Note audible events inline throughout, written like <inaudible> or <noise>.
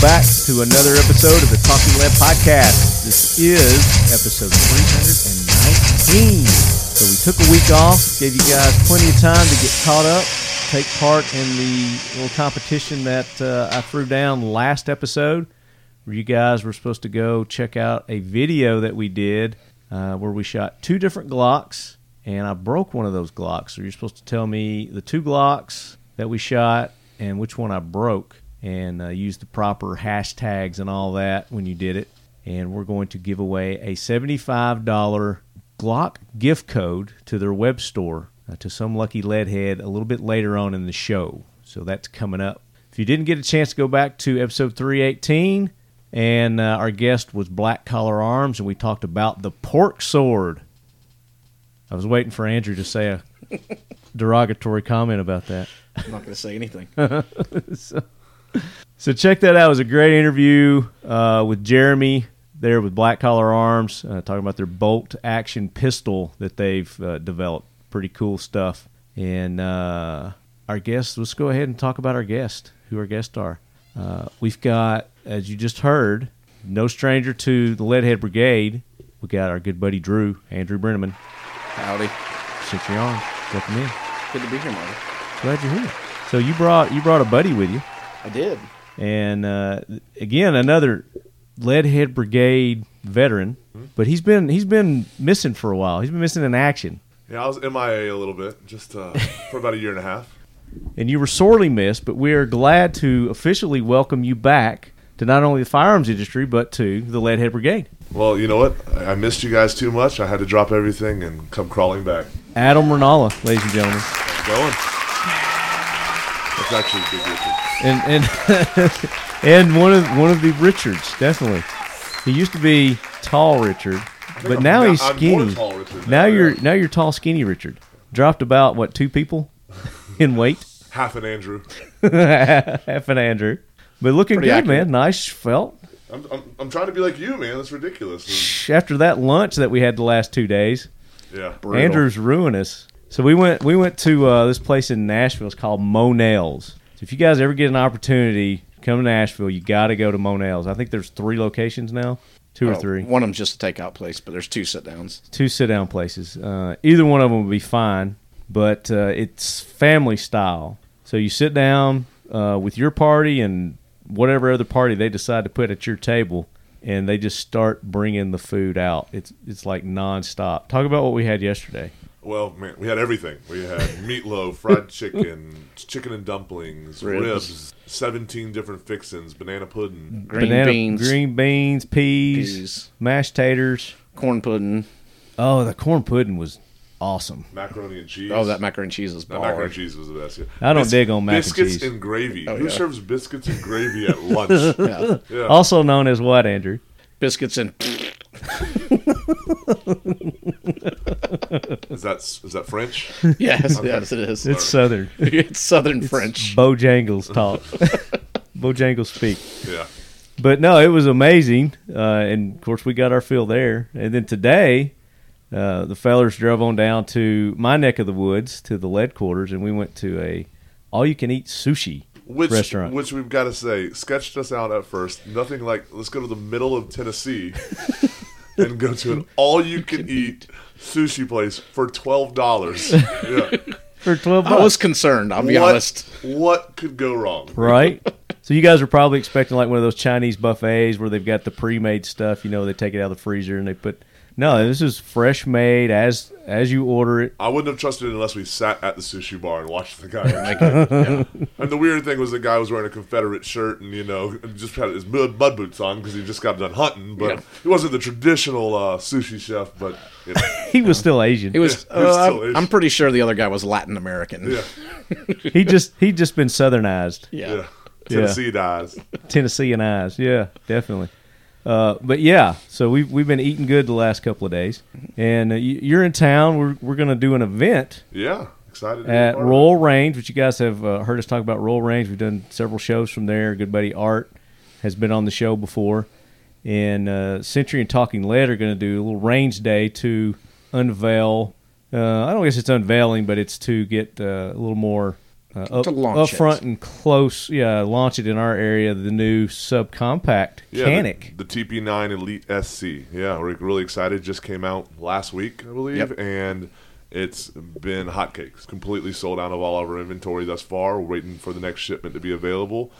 Back to another episode of the Talking Lead Podcast. This is episode 319. So we took a week off, gave you guys plenty of time to get caught up, take part in the little competition that uh, I threw down last episode, where you guys were supposed to go check out a video that we did uh, where we shot two different Glocks, and I broke one of those Glocks. So you're supposed to tell me the two Glocks that we shot and which one I broke, and uh, use the proper hashtags and all that when you did it. And we're going to give away a $75 Glock gift code to their web store uh, to some lucky leadhead a little bit later on in the show. So that's coming up. If you didn't get a chance to go back to episode 318, and uh, our guest was Black Collar Arms, and we talked about the pork sword. I was waiting for Andrew to say a <laughs> derogatory comment about that. I'm not going to say anything. <laughs> <laughs> so, <laughs> so check that out. It was a great interview uh, with Jeremy there with Black Collar Arms, uh, talking about their bolt action pistol that they've uh, developed. Pretty cool stuff. And uh, our guest, let's go ahead and talk about our guest, who our guests are. Uh, we've got, as you just heard, no stranger to the Leadhead Brigade. We got our good buddy Drew, Andrew Breneman. Howdy. Century Arms. Welcome in. Good to be here, Marty. Glad you're here. So you brought you brought a buddy with you. I did. and uh, again another Leadhead Brigade veteran, but he's been he's been missing for a while. He's been missing in action, Yeah, I was MIA a little bit, just uh, <laughs> for about a year and a half. and you were sorely missed. But we are glad to officially welcome you back to not only the firearms industry but to the Leadhead Brigade. Well, you know what? I missed you guys too much. I had to drop everything and come crawling back. Adam Ruonala, ladies and gentlemen, I'm going. That's actually a Big Richard. And and <laughs> and one of one of the Richards, definitely. He used to be tall Richard, but now he's skinny. Now you're now you're tall, skinny Richard. Dropped about what two people <laughs> in weight, Half an Andrew. <laughs> half an Andrew, but looking Pretty good, accurate. man. Nice felt. I'm, I'm, I'm trying to be like you, man. That's ridiculous. After that lunch that we had the last two days, Yeah. Andrew's ruined us. So we went we went to uh, this place in Nashville. It's called Monell's. So if you guys ever get an opportunity to come to Nashville, you got to go to Monell's. I think there's three locations now, two or three, One of them's just a takeout place, but there's two sit downs. two sit down places. Uh, either one of them would be fine, but uh, it's family style. So you sit down uh, with your party and whatever other party they decide to put at your table, and they just start bringing the food out. It's it's like nonstop. Talk about what we had yesterday. Well, man, we had everything. We had <laughs> meatloaf, fried chicken, chicken and dumplings, Ribs. ribs, 17 different fixins, banana pudding. Green Banana- beans, green beans, peas, peas, mashed taters. corn pudding. Oh, the corn pudding was awesome. Macaroni and cheese. Oh, that macaroni and cheese is That macaroni and cheese was the best. Yeah. I don't dig on mac and cheese. biscuits cheese. and gravy. Oh, Who yeah. serves biscuits and gravy at <laughs> lunch? Yeah. yeah. Also known as what, Andrew? Biscuits and <laughs> Is that is that French? <laughs> yes, yes, it is. It's Southern. <laughs> It's Southern French. Bojangles talk. Bojangles speak. Yeah. But no, it was amazing, uh, and of course we got our fill there. And then today, uh, the fellers drove on down to my neck of the woods to the lead quarters, and we went to a all-you-can-eat sushi Which restaurant. which we've got to say sketched us out at first. Nothing like let's go to the middle of Tennessee <laughs> and go to an all you can eat sushi place for twelve dollars. <laughs> Yeah. for twelve I was concerned. I'll be what, honest. What could go wrong? right? So you guys are probably expecting like one of those Chinese buffets where they've got the pre-made stuff. You know, they take it out of the freezer and they put. No, this is fresh made as as you order it. I wouldn't have trusted it unless we sat at the sushi bar and watched the guy <laughs> make it. And the weird thing was the guy was wearing a Confederate shirt and you know just had his mud, mud boots on because he just got done hunting. But Yeah. he wasn't the traditional uh, sushi chef. But you know, <laughs> He was still Asian. He was. Yeah, he was uh, still I'm, Asian. I'm pretty sure the other guy was Latin American. yeah, <laughs> he just he just been southernized. Yeah. yeah. Tennessee dies. Tennessee and eyes. Yeah, definitely. Uh, but yeah, so we've we've been eating good the last couple of days, and uh, you- you're in town. We're we're going to do an event Yeah, excited. to at part of it. Royal Range, which you guys have uh, heard us talk about. Royal Range. We've done several shows from there. Good buddy Art has been on the show before, and uh, Century and Talking Lead are going to do a little range day to unveil. Uh, I don't guess it's unveiling, but it's to get uh, a little more uh, up, To launch up it. front and close. Yeah, launch it in our area. The new subcompact Yeah, Canik. The, the TP9 Elite SC. Yeah, we're really excited. Just came out last week, I believe, Yep. and it's been hotcakes. Completely sold out of all of our inventory thus far. We're waiting for the next shipment to be available.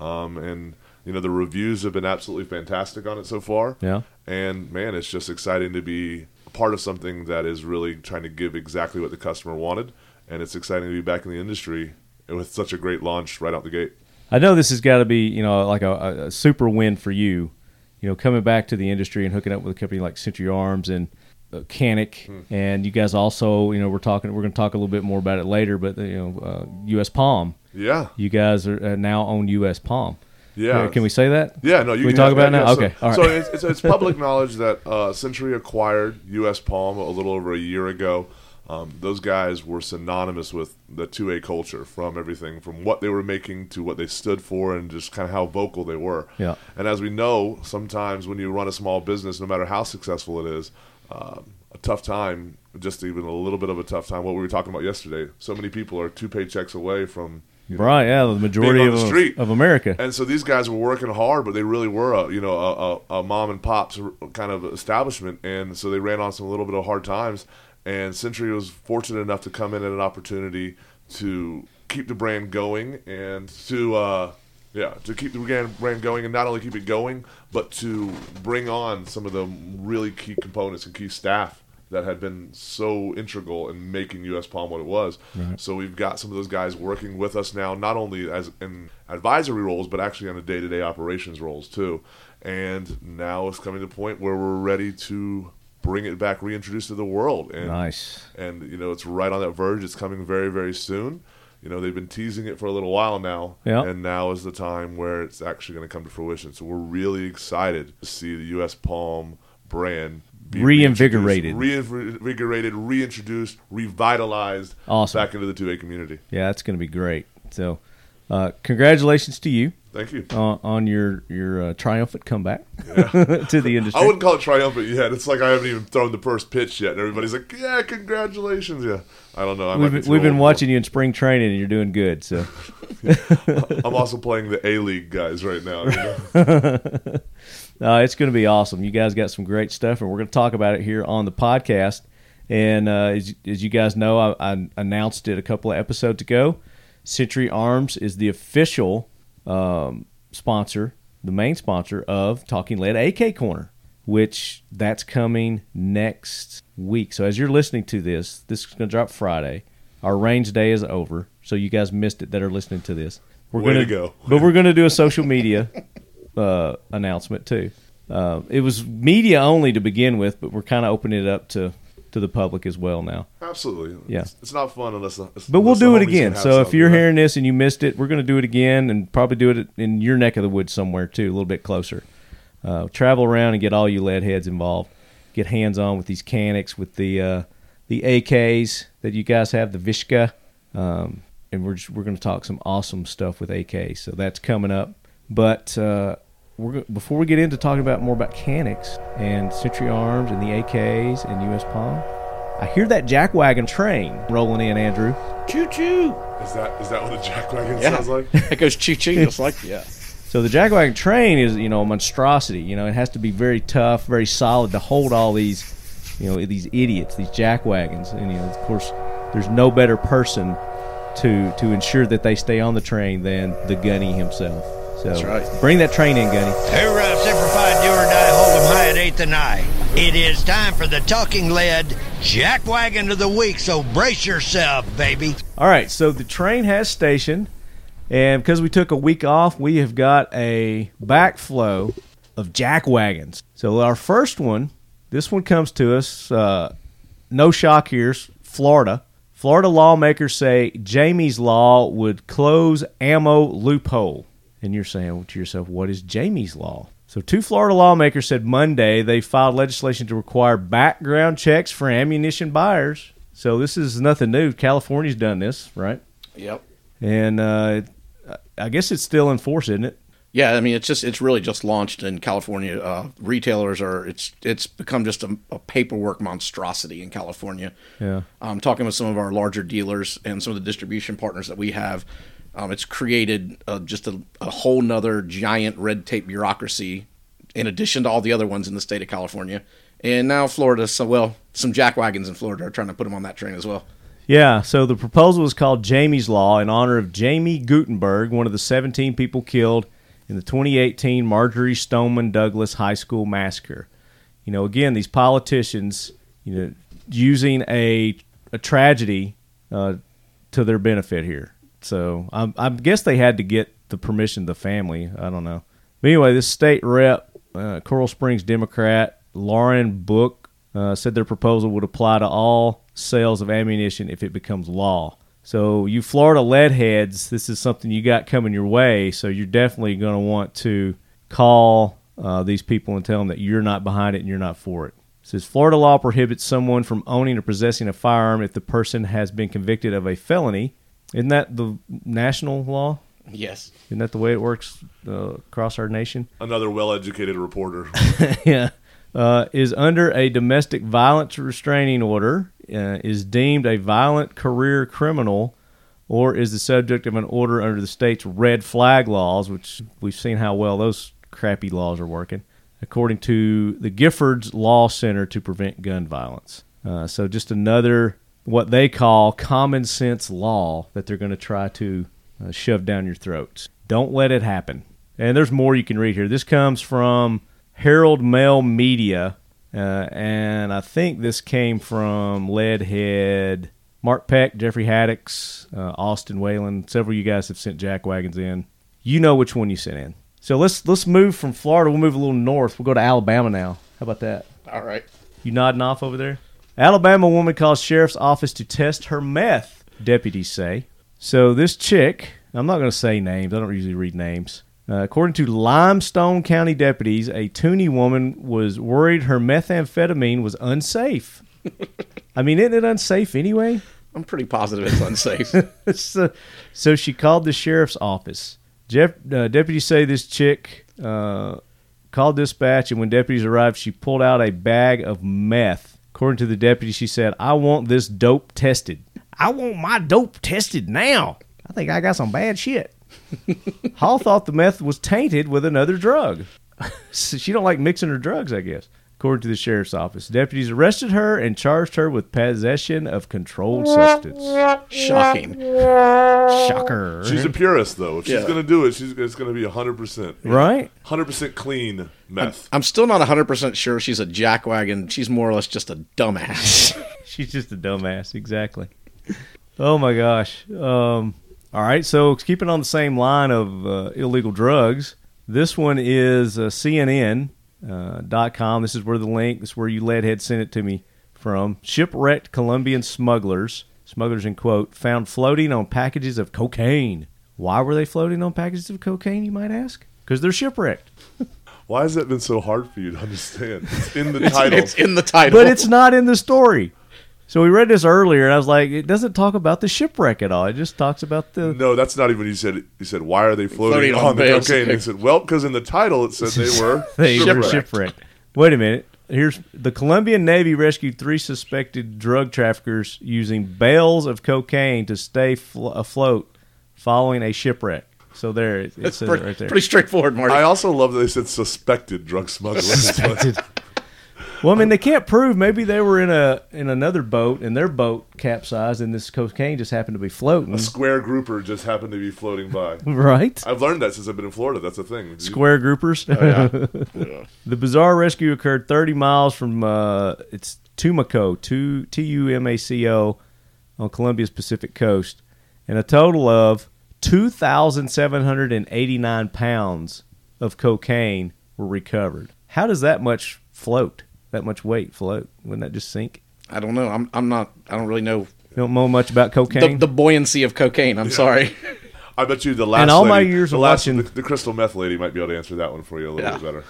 Um, and, you know, the reviews have been absolutely fantastic on it so far. Yeah. And, man, it's just exciting to be part of something that is really trying to give exactly what the customer wanted. And it's exciting to be back in the industry with such a great launch right out the gate. I know this has got to be, you know, like a, a, super win for you. You know, coming back to the industry and hooking up with a company like Century Arms and uh, Canik, Hmm. and you guys also, you know, we're talking, we're going to talk a little bit more about it later, but you know, uh, U.S. Palm. Yeah. You guys are uh, now own U.S. Palm. Yeah. Can we say that? Yeah, no, you Can we talk about it now? yeah, Okay, So, all right. so it's, it's, it's public <laughs> knowledge that uh, Century acquired U.S. Palm a little over a year ago. Um, those guys were synonymous with the 2A culture from everything from what they were making to what they stood for and just kind of how vocal they were. Yeah. And as we know, sometimes when you run a small business, no matter how successful it is, um, a tough time, just even a little bit of a tough time, what we were talking about yesterday, so many people are two paychecks away from you know, Right. Yeah. The majority of, the street. of America. and so these guys were working hard, but they really were a you know a, a, a mom and pops kind of establishment, and so they ran on some little bit of hard times. And Century was fortunate enough to come in at an opportunity to keep the brand going and to uh, yeah to keep the brand brand going, and not only keep it going, but to bring on some of the really key components and key staff that had been so integral in making US Palm what it was. So we've got some of those guys working with us now, not only as in advisory roles, but actually on the day to day operations roles too. And now it's coming to the point where we're ready to bring it back, reintroduce to the world. And Nice. and you know it's right on that verge. It's coming very very soon. You know they've been teasing it for a little while now, Yeah. and now is the time where it's actually going to come to fruition. So we're really excited to see the U.S. Palm brand Reinvigorated. reinvigorated, reintroduced, revitalized Awesome. back into the 2A community. Yeah, that's going to be great. So, uh, congratulations to you Thank you. on, on your your uh, triumphant comeback <laughs> to the industry. I wouldn't call it triumphant yet. It's like I haven't even thrown the first pitch yet, and everybody's like, "Yeah, congratulations!" Yeah, I don't know. I We've, be been- we've been watching you in spring training, and you're doing good. So, <laughs> I'm also playing the A League guys right now. You know? <laughs> uh, it's going to be awesome. You guys got some great stuff, and we're going to talk about it here on the podcast. And uh, as, as you guys know, I, I announced it a couple of episodes ago. Century Arms is the official um, sponsor, the main sponsor of Talking Lead AK Korner, which that's coming next week. So as you're listening to this, this is going to drop Friday. Our range day is over, so you guys missed it that are listening to this. We're Way gonna to go. but we're going to do a social media <laughs> uh, announcement too. Uh, it was media only to begin with, but we're kind of opening it up to to the public as well now. Absolutely. Yeah. It's, it's not fun unless. But we'll do it again. So if you're you know? hearing this and you missed it, we're going to do it again and probably do it in your neck of the woods somewhere too, a little bit closer. Uh, travel around and get all you lead heads involved. Get hands on with these Caniks, with the uh, the AKs that you guys have, the VSKA, um, and we're just, we're going to talk some awesome stuff with AKs. So that's coming up. But uh, we're before we get into talking about more about Caniks and Century Arms and the AKs and US Palm, I hear that jackwagon train rolling in, Andrew. Choo choo. Is that is that what a jackwagon Yeah. sounds like? It goes choo choo just like <laughs> yeah. So the jackwagon train is, you know, a monstrosity. You know, it has to be very tough, very solid to hold all these, you know, these idiots, these jackwagons. And you know, of course, there's no better person to to ensure that they stay on the train than the gunny himself. So That's right. bring that train in, gunny. Hoorah, simplified, do or die, hold them high at eighth and I. It is time for the talking lead jackwagon of the week, so brace yourself, baby. All right, so the train has stationed, and because we took a week off, we have got a backflow of jack wagons. So our first one, this one comes to us, uh, no shock here, Florida. Florida lawmakers say Jaime's law would close ammo loophole. And you're saying to yourself, what is Jaime's law? So, two Florida lawmakers said Monday they filed legislation to require background checks for ammunition buyers. So, this is nothing new. California's done this, right? Yep. And uh, I guess it's still in force, isn't it? Yeah, I mean it's just it's really just launched in California. Uh, retailers are it's it's become just a, a paperwork monstrosity in California. Yeah. I'm um, talking with some of our larger dealers and some of the distribution partners that we have, um, it's created uh, just a, a whole nother giant red tape bureaucracy, in addition to all the other ones in the state of California. And now Florida, so well, some jack wagons in Florida are trying to put them on that train as well. Yeah, so the proposal is called Jaime's Law in honor of Jaime Guttenberg, one of the 17 people killed in the 2018 Marjory Stoneman Douglas High School massacre. You know, again, these politicians, you know, using a a tragedy uh, to their benefit here. So I, I guess they had to get the permission of the family. I don't know. But anyway, this state rep, uh, Coral Springs Democrat Lauren Book, uh, said their proposal would apply to all sales of ammunition if it becomes law. So, you Florida lead heads, this is something you got coming your way. So, you're definitely going to want to call uh, these people and tell them that you're not behind it and you're not for it. It says Florida law prohibits someone from owning or possessing a firearm if the person has been convicted of a felony. Isn't that the national law? Yes. Isn't that the way it works uh, across our nation? Another well-educated reporter. <laughs> yeah. Uh, is under a domestic violence restraining order, uh, is deemed a violent career criminal, or is the subject of an order under the state's red flag laws, which we've seen how well those crappy laws are working, according to the Giffords Law Center to Prevent Gun Violence. Uh, so just another what they call common sense law that they're going to try to uh, shove down your throats. Don't let it happen. And there's more you can read here. This comes from Herald Mail Media, uh, and I think this came from Leadhead, Mark Peck, Jeffrey Haddix, uh, Austin Whalen. Several of you guys have sent jack wagons in. You know which one you sent in. So let's let's move from Florida. We'll move a little north. We'll go to Alabama now. How about that? All right. You nodding off over there? Alabama woman calls sheriff's office to test her meth, deputies say. So this chick, I'm not going to say names. I don't usually read names. Uh, according to Limestone County deputies, a Toonie woman was worried her methamphetamine was unsafe. I mean, isn't it unsafe anyway? I'm pretty positive it's unsafe. <laughs> so, so she called the sheriff's office. Jeff, uh, deputies say this chick uh, called dispatch, and when deputies arrived, she pulled out a bag of meth. According to the deputy, she said, I want this dope tested. I want my dope tested now. I think I got some bad shit. <laughs> Hall thought the meth was tainted with another drug. <laughs> so she don't like mixing her drugs, I guess. According to the sheriff's office, deputies arrested her and charged her with possession of controlled substance. Shocking. Shocker. She's a purist, though. If she's Yeah. going to do it, she's it's going to be hundred percent, right? hundred percent clean meth. I'm still not 100% sure she's a jackwagon. She's more or less just a dumbass. <laughs> She's just a dumbass, exactly. Oh my gosh. Um, all right, so keeping on the same line of uh, illegal drugs, this one is uh, CNN uh, dot com. This is where the link. This is where you leadhead sent it to me from. Shipwrecked Colombian smugglers, smugglers in quote, found floating on packages of cocaine. Why were they floating on packages of cocaine? You might ask. Because they're shipwrecked. <laughs> Why has that been so hard for you to understand? It's in the <laughs> title. it's in the title. but it's not in the story. So we read this earlier, and I was like, it doesn't talk about the shipwreck at all. It just talks about the. no, that's not even what you said. He said, why are they floating, Floating on, on the bales. cocaine? They said, well, because in the title it said they were <laughs> They shipwrecked. shipwrecked. Wait a minute. Here's the Colombian Navy rescued three suspected drug traffickers using bales of cocaine to stay fl- afloat following a shipwreck. So there, it, it It's says pretty, it right there. pretty straightforward, Marty. I also love that they said suspected drug smugglers. Well, I mean, they can't prove. Maybe they were in a in another boat, and their boat capsized, and this cocaine just happened to be floating. a square grouper just happened to be floating by. <laughs> Right? I've learned that since I've been in Florida. That's a thing. Square groupers. <laughs> The bizarre rescue occurred 30 miles from uh, it's Tumaco, T U M A C O, on Colombia's Pacific coast, and a total of 2,789 pounds of cocaine were recovered. How does that much float? That much weight float? Wouldn't that just sink? I don't know. I'm, I'm not, I don't really know You don't know much about cocaine. the buoyancy of cocaine. I'm sorry. <laughs> I bet you the last And all my years the of last, watching- the, the crystal meth lady might be able to answer that one for you a little Yeah. bit better.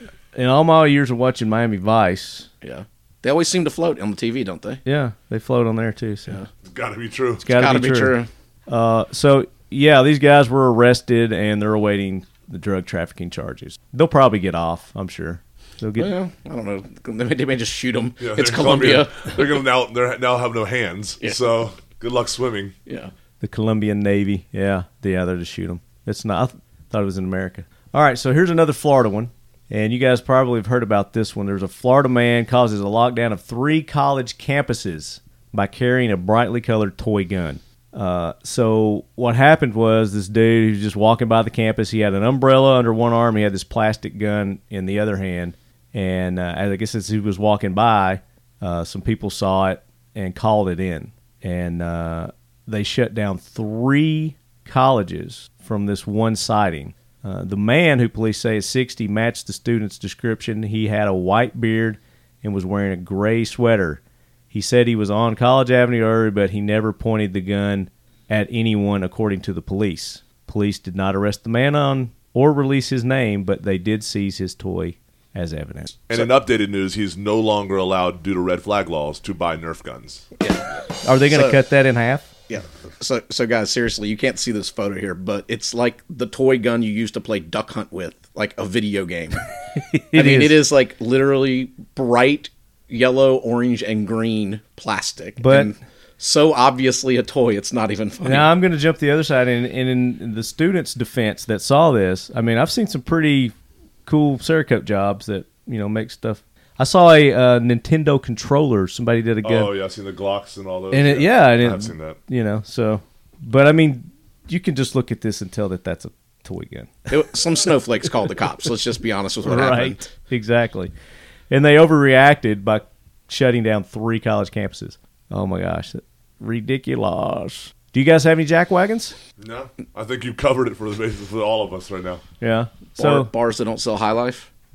yeah, in all my years of watching Miami Vice, Yeah. They always seem to float on the TV, don't they? yeah, they float on there too. So It's got to be true. it's got to Gotta be, true. true. Uh, so yeah, these guys were arrested and they're awaiting the drug trafficking charges. They'll probably get off. I'm sure. They'll get. Well, I don't know. They may, they may just shoot them. Yeah, it's they're Colombia. They're gonna now they now have no hands. Yeah. So good luck swimming. yeah. The Colombian Navy. Yeah, yeah, they're to shoot them. It's not. I th- thought it was in America. All right, so here's another Florida one, and you guys probably have heard about this one. There's a Florida man causes a lockdown of three college campuses by carrying a brightly colored toy gun. Uh, so what happened was this dude he was just walking by the campus. He had an umbrella under one arm. He had this plastic gun in the other hand. And uh, I guess as he was walking by, uh, some people saw it and called it in. And uh, they shut down three colleges from this one sighting. Uh, the man, who police say is 60, matched the student's description. He had a white beard and was wearing a gray sweater. He said he was on College Avenue early, but he never pointed the gun at anyone, according to the police. Police did not arrest the man on or release his name, but they did seize his toy as evidence. And in updated news, he's no longer allowed, due to red flag laws, to buy Nerf guns. Yeah. Are they going to So- cut that in half? Yeah. So, so guys, seriously, you can't see this photo here, but it's like the toy gun you used to play duck hunt with, like a video game. <laughs> I mean, it is like literally bright yellow, orange, and green plastic, But- and so obviously a toy. It's not even funny. Now I'm going to jump the other side, and, and in the students' defense that saw this, I mean, I've seen some pretty cool Cerakote jobs that you know make stuff. I saw a uh, Nintendo controller. Somebody did a gun, Oh yeah, I've seen the Glocks and all those. and it, yeah, and it, I've seen that. You know, so, but I mean, you can just look at this and tell that that's a toy gun, It- some snowflakes called the cops. Let's just be honest with what happened. right? Exactly, and they overreacted by shutting down three college campuses. Oh my gosh, ridiculous! Do you guys have any jack wagons? No, I think you've covered it for the basis for all of us right now. Yeah. Bar, So bars that don't sell High Life. <laughs>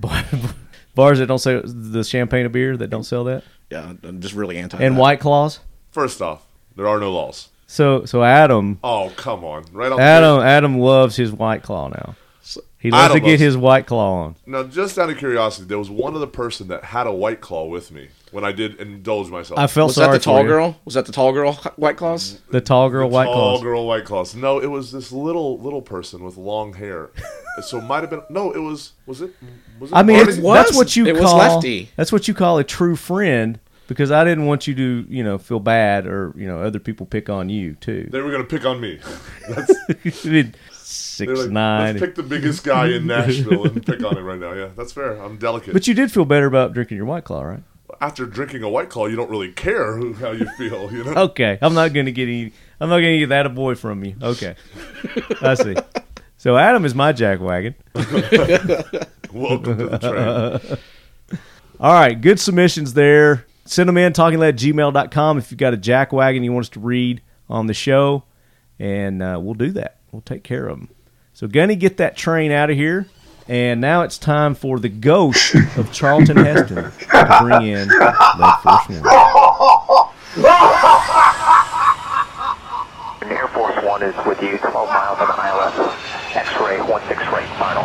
bars that don't sell the champagne of beer that don't sell that, Yeah, I'm just really anti. and that. white claws. First off, there are no laws. So so Adam Oh come on, right on. Adam Adam loves his white claw now. He loves Adam to get loves- his white claw on. Now, just out of curiosity, there was one other person that had a white claw with me when I did indulge myself. I felt was that the tall for you. girl? Was that the tall girl? White claws. The tall girl white Tall claws. girl white claws. No, it was this little little person with long hair. <laughs> so it might have been. No, it was. Was it? Was it? I mean, It it's, was- that's what you it was call Lefty. that's what you call a true friend because I didn't want you to you know feel bad or you know other people pick on you too. they were gonna pick on me. <laughs> That's, <laughs> I mean, they're Six like, nine. Let's pick the biggest guy in Nashville and pick on it right now. Yeah, that's fair. I'm delicate. But you did feel better about drinking your white claw, right? After drinking a white claw, you don't really care who, how you feel. You know. <laughs> Okay, I'm not going to get any. I'm not going to get that a boy from you. Okay, I see. So Adam is my jack wagon. <laughs> Welcome to the train. <laughs> All right, good submissions there. Send them in, talkingledgmail.com if you've got a jack wagon you want us to read on the show, and uh, we'll do that. We'll take care of them. So, Gunny, get that train out of here. And now it's time for the ghost of Charlton Heston to bring in Lead Force One. Air Force One is with you, 12 miles on ILS. X-ray 16 right final.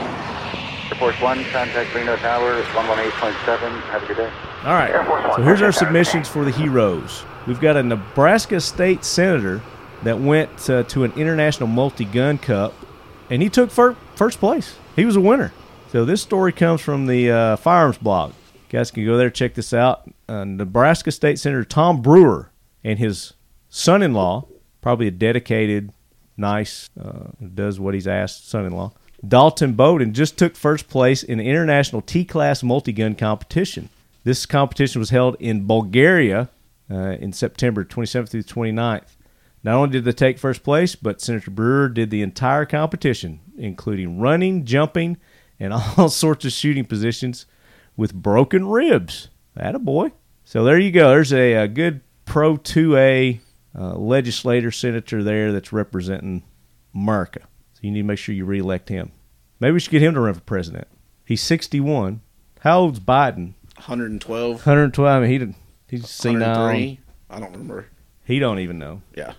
Air Force One, contact Reno Tower, 118.7. Have a good day. All right. Air Force One, So here's our submissions for the heroes. We've got a Nebraska state senator that went uh, to an international multi-gun cup, and he took fir- first place. He was a winner. So this story comes from the uh, firearms blog. You guys can go there check this out. Uh, Nebraska state senator Tom Brewer and his son-in-law, probably a dedicated, nice, uh, does what he's asked son-in-law. Dalton Bowden just took first place in the international T-class multi-gun competition. This competition was held in Bulgaria uh, in September 27th through 29th. Not only did they take first place, but Senator Brewer did the entire competition, including running, jumping, and <laughs> all sorts of shooting positions with broken ribs. That a boy. So there you go. There's a, a good Pro 2A uh, legislator, senator there that's representing America. So you need to make sure you reelect him. Maybe we should get him to run for president. He's 61. How old's Biden? 112. 112. I mean, he didn't. He's senile. 103. I don't remember. He don't even know. Yeah.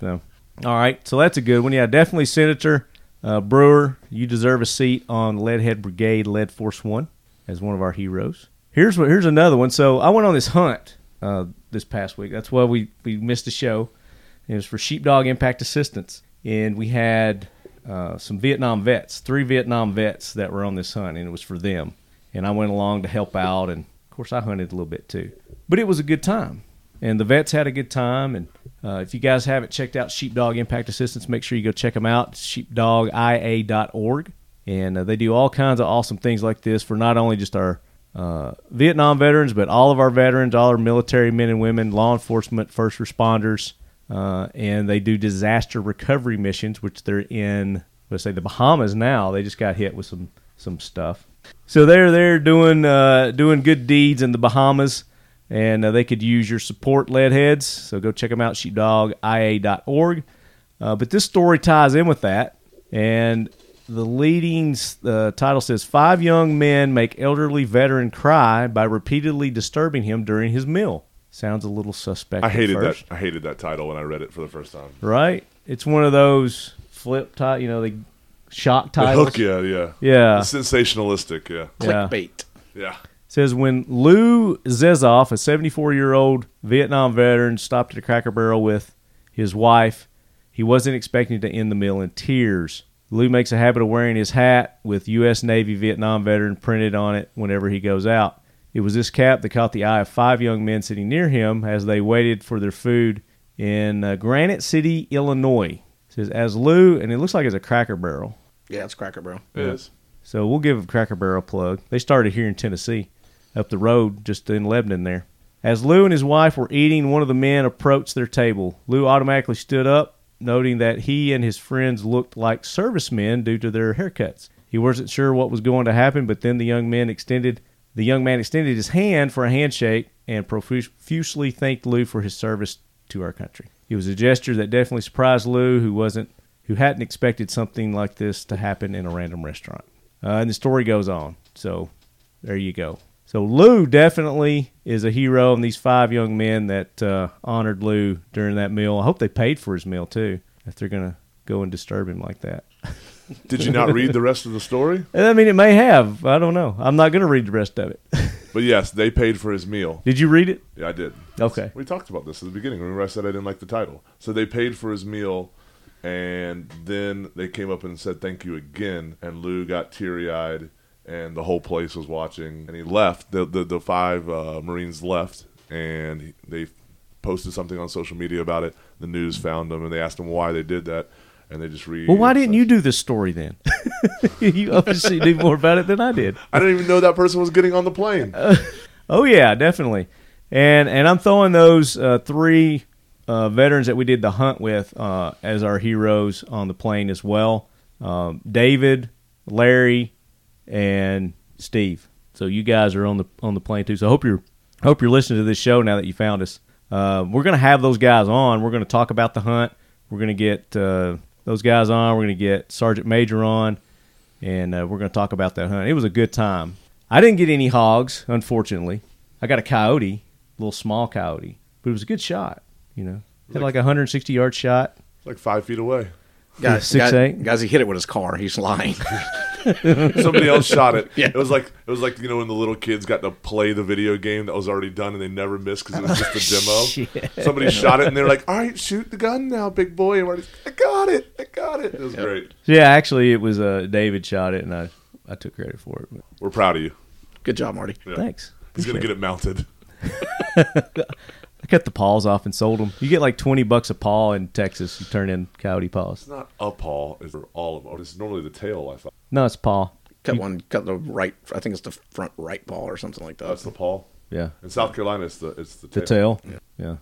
So, all right. So that's a good one. Yeah, definitely Senator uh, Brewer. You deserve a seat on Leadhead Brigade Lead Force One as one of our heroes. Here's what. Here's another one. So I went on this hunt uh, this past week. That's why we we missed the show. It was for sheepdog impact assistance, and we had uh, some Vietnam vets, three Vietnam vets that were on this hunt, and it was for them. And I went along to help out, and of course I hunted a little bit too. But it was a good time, and the vets had a good time. And uh, if you guys haven't checked out Sheepdog Impact Assistance, make sure you go check them out. Sheepdogia.org, and uh, they do all kinds of awesome things like this for not only just our uh, Vietnam veterans, but all of our veterans, all our military men and women, law enforcement, first responders, uh, and they do disaster recovery missions, which they're in, let's say, the Bahamas now. They just got hit with some some stuff, so they're there doing uh, doing good deeds in the Bahamas, and uh, they could use your support, leadheads. So go check them out, sheepdogia.org. Uh, but this story ties in with that, and the leading uh, title says five young men make elderly veteran cry by repeatedly disturbing him during his meal. Sounds a little suspect. I at hated first, that. I hated that title when I read it for the first time. Right? It's one of those flip title, you know, the shock The titles. hook, yeah, yeah, Yeah. The sensationalistic, yeah, Yeah. Clickbait. yeah. Says when Lou Zezoff, a 74 year old Vietnam veteran, stopped at a Cracker Barrel with his wife, he wasn't expecting to end the meal in tears. Lou makes a habit of wearing his hat with U.S. Navy Vietnam veteran printed on it whenever he goes out. It was this cap that caught the eye of five young men sitting near him as they waited for their food in uh, Granite City, Illinois. It says as Lou, and it looks like it's a Cracker Barrel. Yeah, it's Cracker Barrel. It is. So we'll give a Cracker Barrel a plug. They started here in Tennessee, up the road, just in Lebanon there. As Lou and his wife were eating, one of the men approached their table. Lou automatically stood up, noting that he and his friends looked like servicemen due to their haircuts. He wasn't sure what was going to happen, but then the young man extended the young man extended his hand for a handshake and profusely thanked Lou for his service to our country. It was a gesture that definitely surprised Lou, who wasn't who hadn't expected something like this to happen in a random restaurant. Uh, and the story goes on. So there you go. So Lou definitely is a hero, and these five young men that uh, honored Lou during that meal. I hope they paid for his meal too. If they're gonna go and disturb him like that. <laughs> Did you not read the rest of the story? <laughs> I mean, it may have. I don't know. I'm not gonna read the rest of it. <laughs> But yes, they paid for his meal. Did you read it? Yeah, I did. Okay. We talked about this at the beginning. Remember, I said I didn't like the title. So they paid for his meal, and then they came up and said thank you again. And Lou got teary eyed, and the whole place was watching. And he left. The the, the five uh, Marines left, and he, they posted something on social media about it. The news found them, and they asked them why they did that. And they just read. Well, why didn't you do this story then? <laughs> you obviously knew more about it than I did. I didn't even know that person was getting on the plane. <laughs> Oh yeah, definitely. And and I'm throwing those uh, three uh, veterans that we did the hunt with uh, as our heroes on the plane as well. Um, David, Larry, and Steve. So you guys are on the on the plane too. So I hope you're hope you're listening to this show now that you found us. Uh, we're gonna have those guys on. We're gonna talk about the hunt. We're gonna get uh, those guys on. We're gonna get Sergeant Major on, and uh, we're gonna talk about that hunt. It was a good time. I didn't get any hogs, unfortunately. I got a coyote, a little small coyote, but it was a good shot. You know, had like a 160 yard shot. like five feet away. Guys, Six, guys, eight? guys, he hit it with his car. He's lying. <laughs> <laughs> Somebody else shot it. Yeah. It was like it was like you know when the little kids got to play the video game that was already done and they never missed because it was just a demo. <laughs> Somebody shot it and they're like, "All right, shoot the gun now, big boy." And we're like, "I got it, I got it." It was great. Yeah, actually, it was uh, David shot it, and I I took credit for it. But We're proud of you. Good job, Marty. Yeah. Thanks. He's gonna get it mounted. <laughs> I cut the paws off and sold them. You get like 20 bucks a paw in Texas. You turn in coyote paws. It's not a paw. It's for all of them. It's normally the tail. I thought No, it's paw. Cut one, cut the right. I think it's the front right paw or something like that. that's the paw. Yeah, In South Carolina, it's the it's the the tail. tail. Yeah. So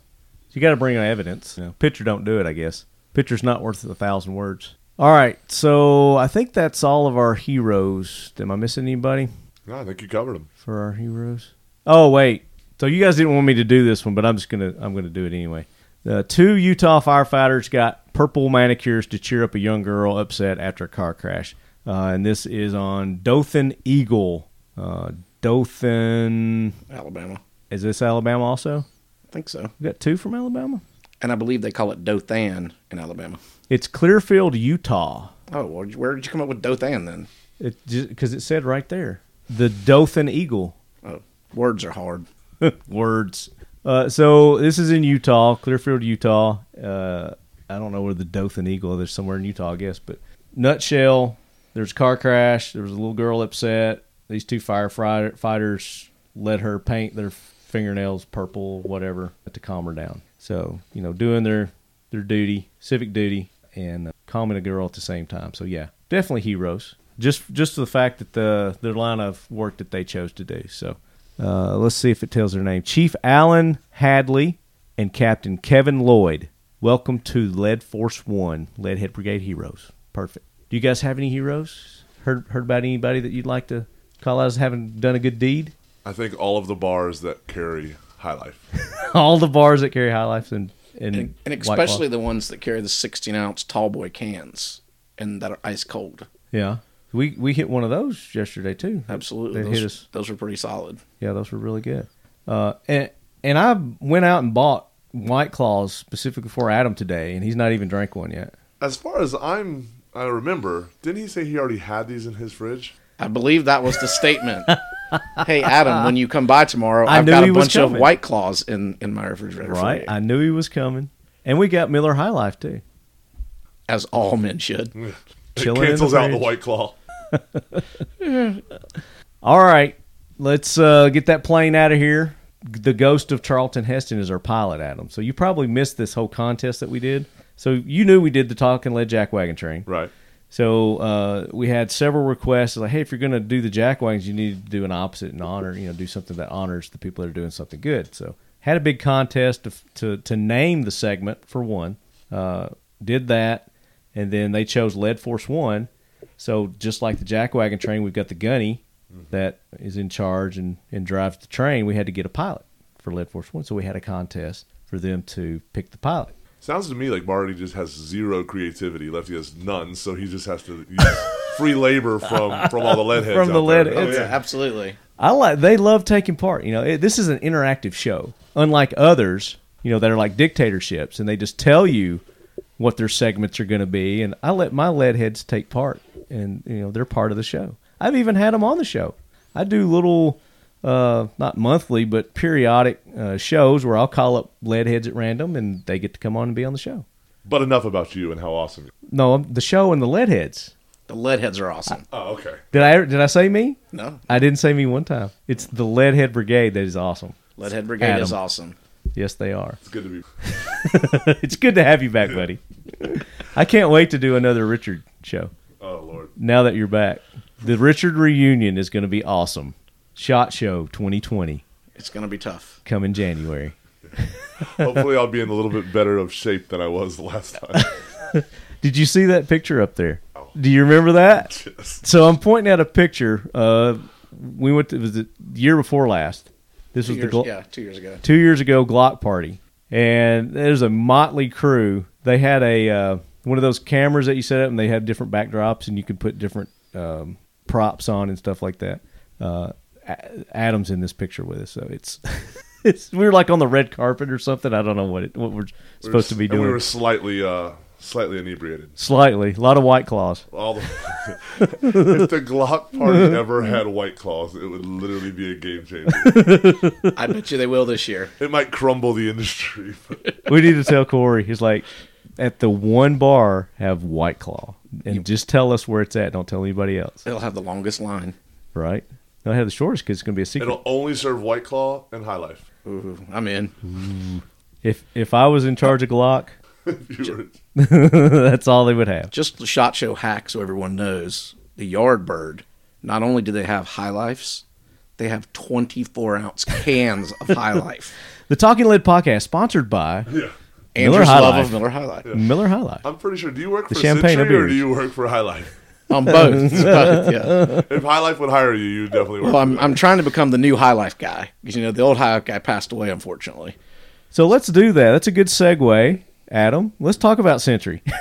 you got to bring evidence. You know, picture don't do it. I guess picture's not worth a thousand words. All right, so I think that's all of our heroes. Am I missing anybody? No, I think you covered them. for our heroes. Oh wait, so you guys didn't want me to do this one, but I'm just gonna I'm gonna do it anyway. Uh, two Utah firefighters got purple manicures to cheer up a young girl upset after a car crash, uh, and this is on Dothan Eagle. Uh, Dothan Alabama. is this Alabama also? I think so. We got two from Alabama. And I believe they call it Dothan in Alabama. It's Clearfield, Utah. Oh, well, where did you come up with Dothan then? It because it said right there the Dothan Eagle. Oh, words are hard. <laughs> Words. Uh, so this is in Utah, Clearfield, Utah. Uh, I don't know where the Dothan Eagle. There's somewhere in Utah, I guess. But nutshell, there's a car crash. There was a little girl upset. These two firefighters let her paint their fingernails purple, whatever, to calm her down. So you know, doing their their duty, civic duty, and uh, calming a girl at the same time. So yeah, definitely heroes. Just just the fact that the their line of work that they chose to do. So uh, let's see if it tells their name. Chief Alan Hadley and Captain Kevin Lloyd. Welcome to Lead Force One, Leadhead Brigade Heroes. Perfect. Do you guys have any heroes? Heard heard about anybody that you'd like to call out as having done a good deed? I think all of the bars that carry High Life. <laughs> All the bars that carry High Life and and, and, and White especially the ones that carry the 16 ounce tall boy cans and that are ice cold. yeah. We we hit one of those yesterday too. Absolutely, They those, hit us. those were pretty solid. Yeah, those were really good. Uh, and and I went out and bought White Claws specifically for Adam today, and he's not even drank one yet. As far as I'm, I remember, didn't he say he already had these in his fridge? I believe that was the statement. <laughs> hey Adam, when you come by tomorrow, I I've knew got he a was bunch of coming. white claws in in my refrigerator. for Right? you. I knew he was coming, and we got Miller High Life too. as all men should. <laughs> It Chilling in the cancels out the fridge. White Claw. <laughs> All right, let's uh, get that plane out of here. The ghost of Charlton Heston is our pilot, Adam. So you probably missed this whole contest that we did. So you knew we did the Talking Lead Jack Wagon Train. Right. So uh, we had several requests like, hey, if you're going to do the jack wagons, you need to do an opposite and honor, you know, do something that honors the people that are doing something good. So had a big contest to to, to name the segment for one. Uh, did that, and then they chose Lead Force One. So just like the jack wagon train, we've got the gunny that is in charge and, and drives the train. We had to get a pilot for Lead Force One, so we had a contest for them to pick the pilot. Sounds to me like Marty just has zero creativity. Lefty has none, so he just has to use <laughs> free labor from from all the lead heads. From the out there. lead Oh, yeah. absolutely. I like they love taking part. You know, it, this is an interactive show, unlike others. You know that are like dictatorships, and they just tell you what their segments are going to be. And I let my lead heads take part, and you know they're part of the show. I've even had them on the show. I do little, uh, not monthly, but periodic uh, shows where I'll call up lead heads at random, and they get to come on and be on the show. But enough about you and how awesome. you No, the show and the lead heads. The lead heads are awesome. Oh, okay. Did I did I say me? No, I didn't say me one time. It's the Leadhead Brigade that is awesome. Leadhead Brigade is awesome. Yes, they are. It's good to be. <laughs> it's good to have you back, buddy. I can't wait to do another Richard show Oh Lord. now that you're back. The Richard reunion is going to be awesome. Shot Show 2020 It's going to be tough. coming January. <laughs> Hopefully, I'll be in a little bit better of shape than I was the last time. <laughs> Did you see that picture up there? Do you remember that? Yes. So I'm pointing at a picture. Uh, we went to it was the year before last. This Two was years, the Glo- yeah, two years ago. two years ago Glock party, and there's a motley crew. They had a uh, one of those cameras that you set up, and they had different backdrops, and you could put different um, props on and stuff like that. Uh, Adam's in this picture with us, so it's <laughs> it's we were like on the red carpet or something. I don't know what it, what we're supposed to be And doing. We were slightly, uh, slightly inebriated. Slightly, a lot of white claws. All the, <laughs> if the Glock party ever had White Claws, it would literally be a game changer. I bet you they will this year. It might crumble the industry. <laughs> But We need to tell Corey. He's like at the one bar have white claw, and just tell us where it's at. Don't tell anybody else. It'll have the longest line. Right? They'll have the shortest because it's going to be a secret. it'll only serve White Claw and High Life. Ooh, I'm in. If if I was in charge of Glock, If you were- <laughs> <laughs> that's all they would have. Just the shot show hack, so everyone knows. The Yardbird. Not only do they have High Lifes, they have 24 ounce <laughs> cans of High Life. The Talking Lead podcast sponsored by yeah. Andrew's High love Life. of Miller High Life. Miller High Life. I'm pretty sure. Do you work The for champagne Century or do you work for High Life? On both. both, yeah. If High Life would hire you, you would definitely work. Well, I'm. I'm trying to become the new High Life guy. Because, you know, the old High Life guy passed away, unfortunately. So let's do that. That's a good segue, Adam. Let's talk about Century. <laughs>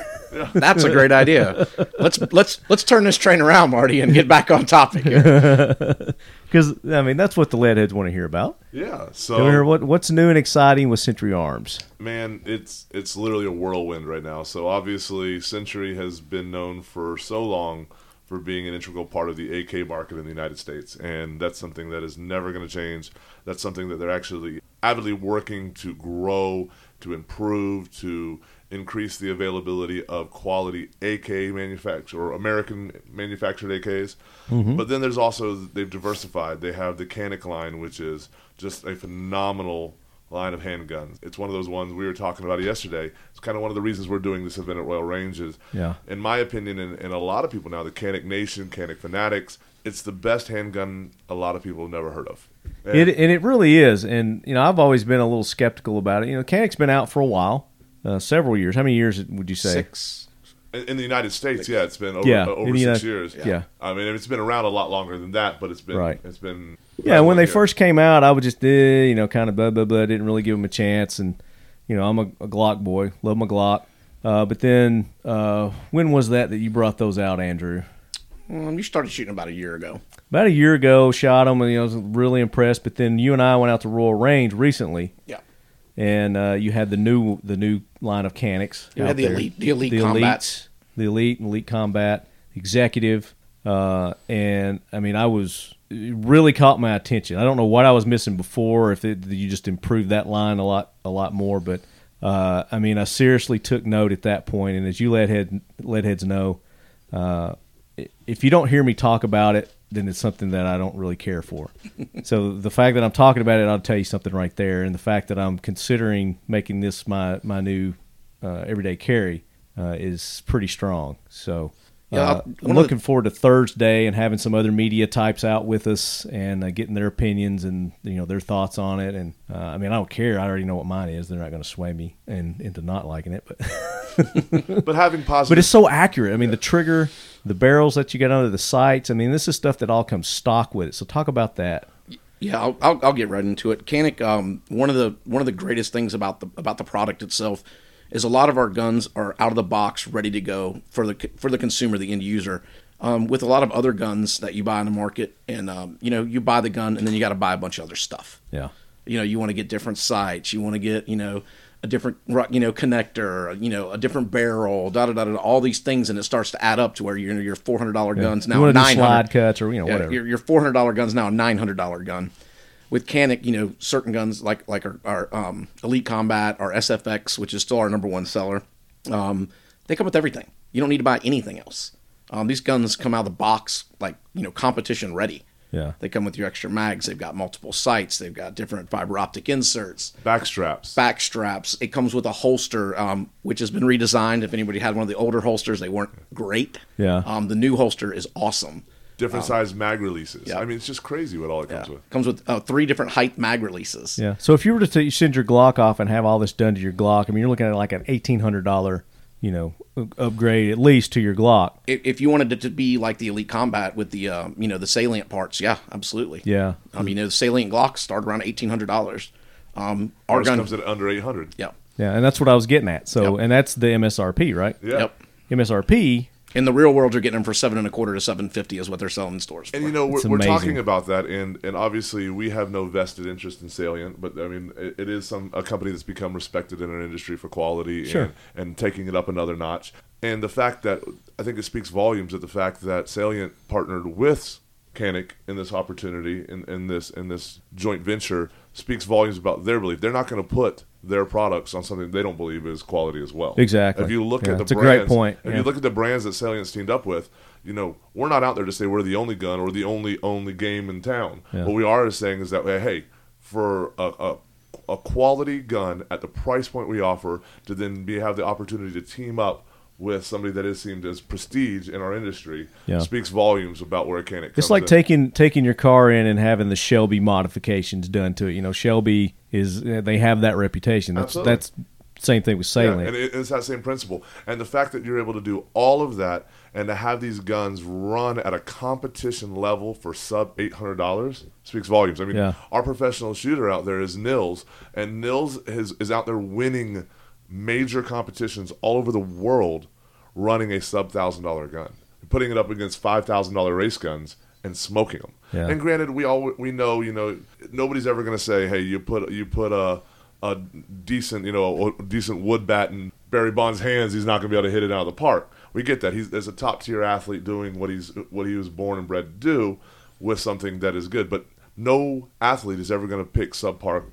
That's a great idea. Let's let's let's turn this train around, Marty, and get back on topic here. <laughs> Because I mean, that's what the leadheads want to hear about. yeah. So hear what what's new and exciting with Century Arms. man, it's it's literally a whirlwind right now. So obviously, Century has been known for so long for being an integral part of the AK market in the United States, and that's something that is never going to change. That's something that they're actually avidly working to grow, to improve, to increase the availability of quality AK manufactured or American manufactured AKs. Mm-hmm. But then there's also they've diversified. They have the Canik line, which is just a phenomenal line of handguns. It's one of those ones we were talking about yesterday. It's kind of one of the reasons we're doing this event at Royal Ranges. Yeah. In my opinion, and, and a lot of people now, the Canik Nation, Canik Fanatics, it's the best handgun a lot of people have never heard of. And- It and it really is, and you know I've always been a little skeptical about it. You know, Canik's been out for a while, uh, several years. How many years would you say? Six. In, in the United States, yeah, it's been over, Yeah, uh, over six United- years. yeah. I mean, it's been around a lot longer than that, but it's been Right. It's been Yeah, when they Yeah. first came out, I would just eh, you know kind of blah blah blah. Didn't really give them a chance, and you know I'm a, a Glock boy, love my Glock. Uh, but then uh, when was that that you brought those out, Andrew? Um, you started shooting about a year ago. About a year ago, shot them, and you know, I was really impressed. But then you and I went out to Royal Range recently, Yeah. and uh, you had the new the new line of Caniks. You had the there. elite- the elite the combats. elite, the elite, elite combat, executive, uh, and I mean, I was it really caught my attention. I don't know what I was missing before, if it, you just improved that line a lot, a lot more. But uh, I mean, I seriously took note at that point, and as you let head lead heads know, uh, if you don't hear me talk about it, then it's something that I don't really care for. so the fact that I'm talking about it, I'll tell you something right there, and the fact that I'm considering making this my my new uh, everyday carry uh, is pretty strong. So. Yeah, uh, I'm of the- looking forward to Thursday and having some other media types out with us and uh, getting their opinions and you know their thoughts on it. And uh, I mean, I don't care. I already know what mine is. They're not going to sway me and into not liking it. But <laughs> But having positive, but it's so accurate. I mean, the trigger, the barrels that you get under the sights. I mean, this is stuff that all comes stock with it. So talk about that. Yeah, I'll, I'll, I'll get right into it. Canik, um, one of the one of the greatest things about the about the product itself is a lot of our guns are out of the box, ready to go for the for the consumer, the end user. Um, with a lot of other guns that you buy in the market, and um, you know, you buy the gun, and then you got to buy a bunch of other stuff. Yeah. You know, you want to get different sights, you want to get you know a different you know connector, you know, a different barrel, da da da da, all these things, and it starts to add up to where your your four hundred dollar guns you now want to do nine slide cuts or you know yeah, whatever. Your, your four hundred dollar gun's now a nine hundred dollar gun. With Canik, you know, certain guns like like our, our um, Elite Combat, our SFX, which is still our number one seller, um, they come with everything. You don't need to buy anything else. Um, these guns come out of the box like you know competition ready. Yeah. They come with your extra mags. They've got multiple sights. They've got different fiber optic inserts Back straps. back straps. It comes with a holster, um, which has been redesigned. If anybody had one of the older holsters, they weren't great. Yeah. Um, the new holster is awesome. different size mag releases. yeah. I mean, it's just crazy what all it Yeah. comes with. Comes with uh, three different height mag releases. Yeah. So if you were to t- send your Glock off and have all this done to your Glock, I mean, you're looking at like an eighteen hundred dollar, you know, upgrade at least to your Glock. If, if you wanted it to be like the Elite Combat with the uh, you know the salient parts, yeah, absolutely. Yeah. Um, you know the salient Glocks start around eighteen hundred dollars. Um, our Ours gun, comes at under 800. yeah, Yeah, and that's what I was getting at. So, Yep. and that's the MSRP, right? Yeah. yep. MSRP. In the real world, you're getting them for seven and a quarter to seven fifty is what they're selling in stores. And you know, we're, we're talking about that, and, and obviously we have no vested interest in Salient, but I mean, it, it is some a company that's become respected in our industry for quality Sure. and, and taking it up another notch. And the fact that I think it speaks volumes of the fact that Salient partnered with Canik in this opportunity in, in this in this joint venture speaks volumes about their belief. They're not going to put their products on something they don't believe is quality as well. Exactly. If you look Yeah, at the a brands, great point. If Yeah. you look at the brands that Salient's teamed up with, you know, we're not out there to say we're the only gun or the only only game in town. Yeah. What we are saying is that hey, for a, a a quality gun at the price point we offer, to then be have the opportunity to team up with somebody that is seen as prestige in our industry, Yeah. speaks volumes about where Canik comes It's like in. taking taking your car in and having the Shelby modifications done to it. You know, Shelby is eh, they have that reputation. That's Absolutely. that's same thing with Yeah, and it, it's that same principle. And the fact that you're able to do all of that and to have these guns run at a competition level for sub eight hundred dollars speaks volumes. I mean, Yeah. our professional shooter out there is Nils, and Nils is, is out there winning major competitions all over the world, running a sub thousand dollar gun, putting it up against five thousand dollar race guns and smoking them. Yeah. And granted, we all we know, you know, nobody's ever going to say, "Hey, you put you put a a decent, you know, a decent wood bat in Barry Bonds' hands, he's not going to be able to hit it out of the park." We get that. He's there's a top tier athlete doing what he's what he was born and bred to do with something that is good, but no athlete is ever going to pick subpar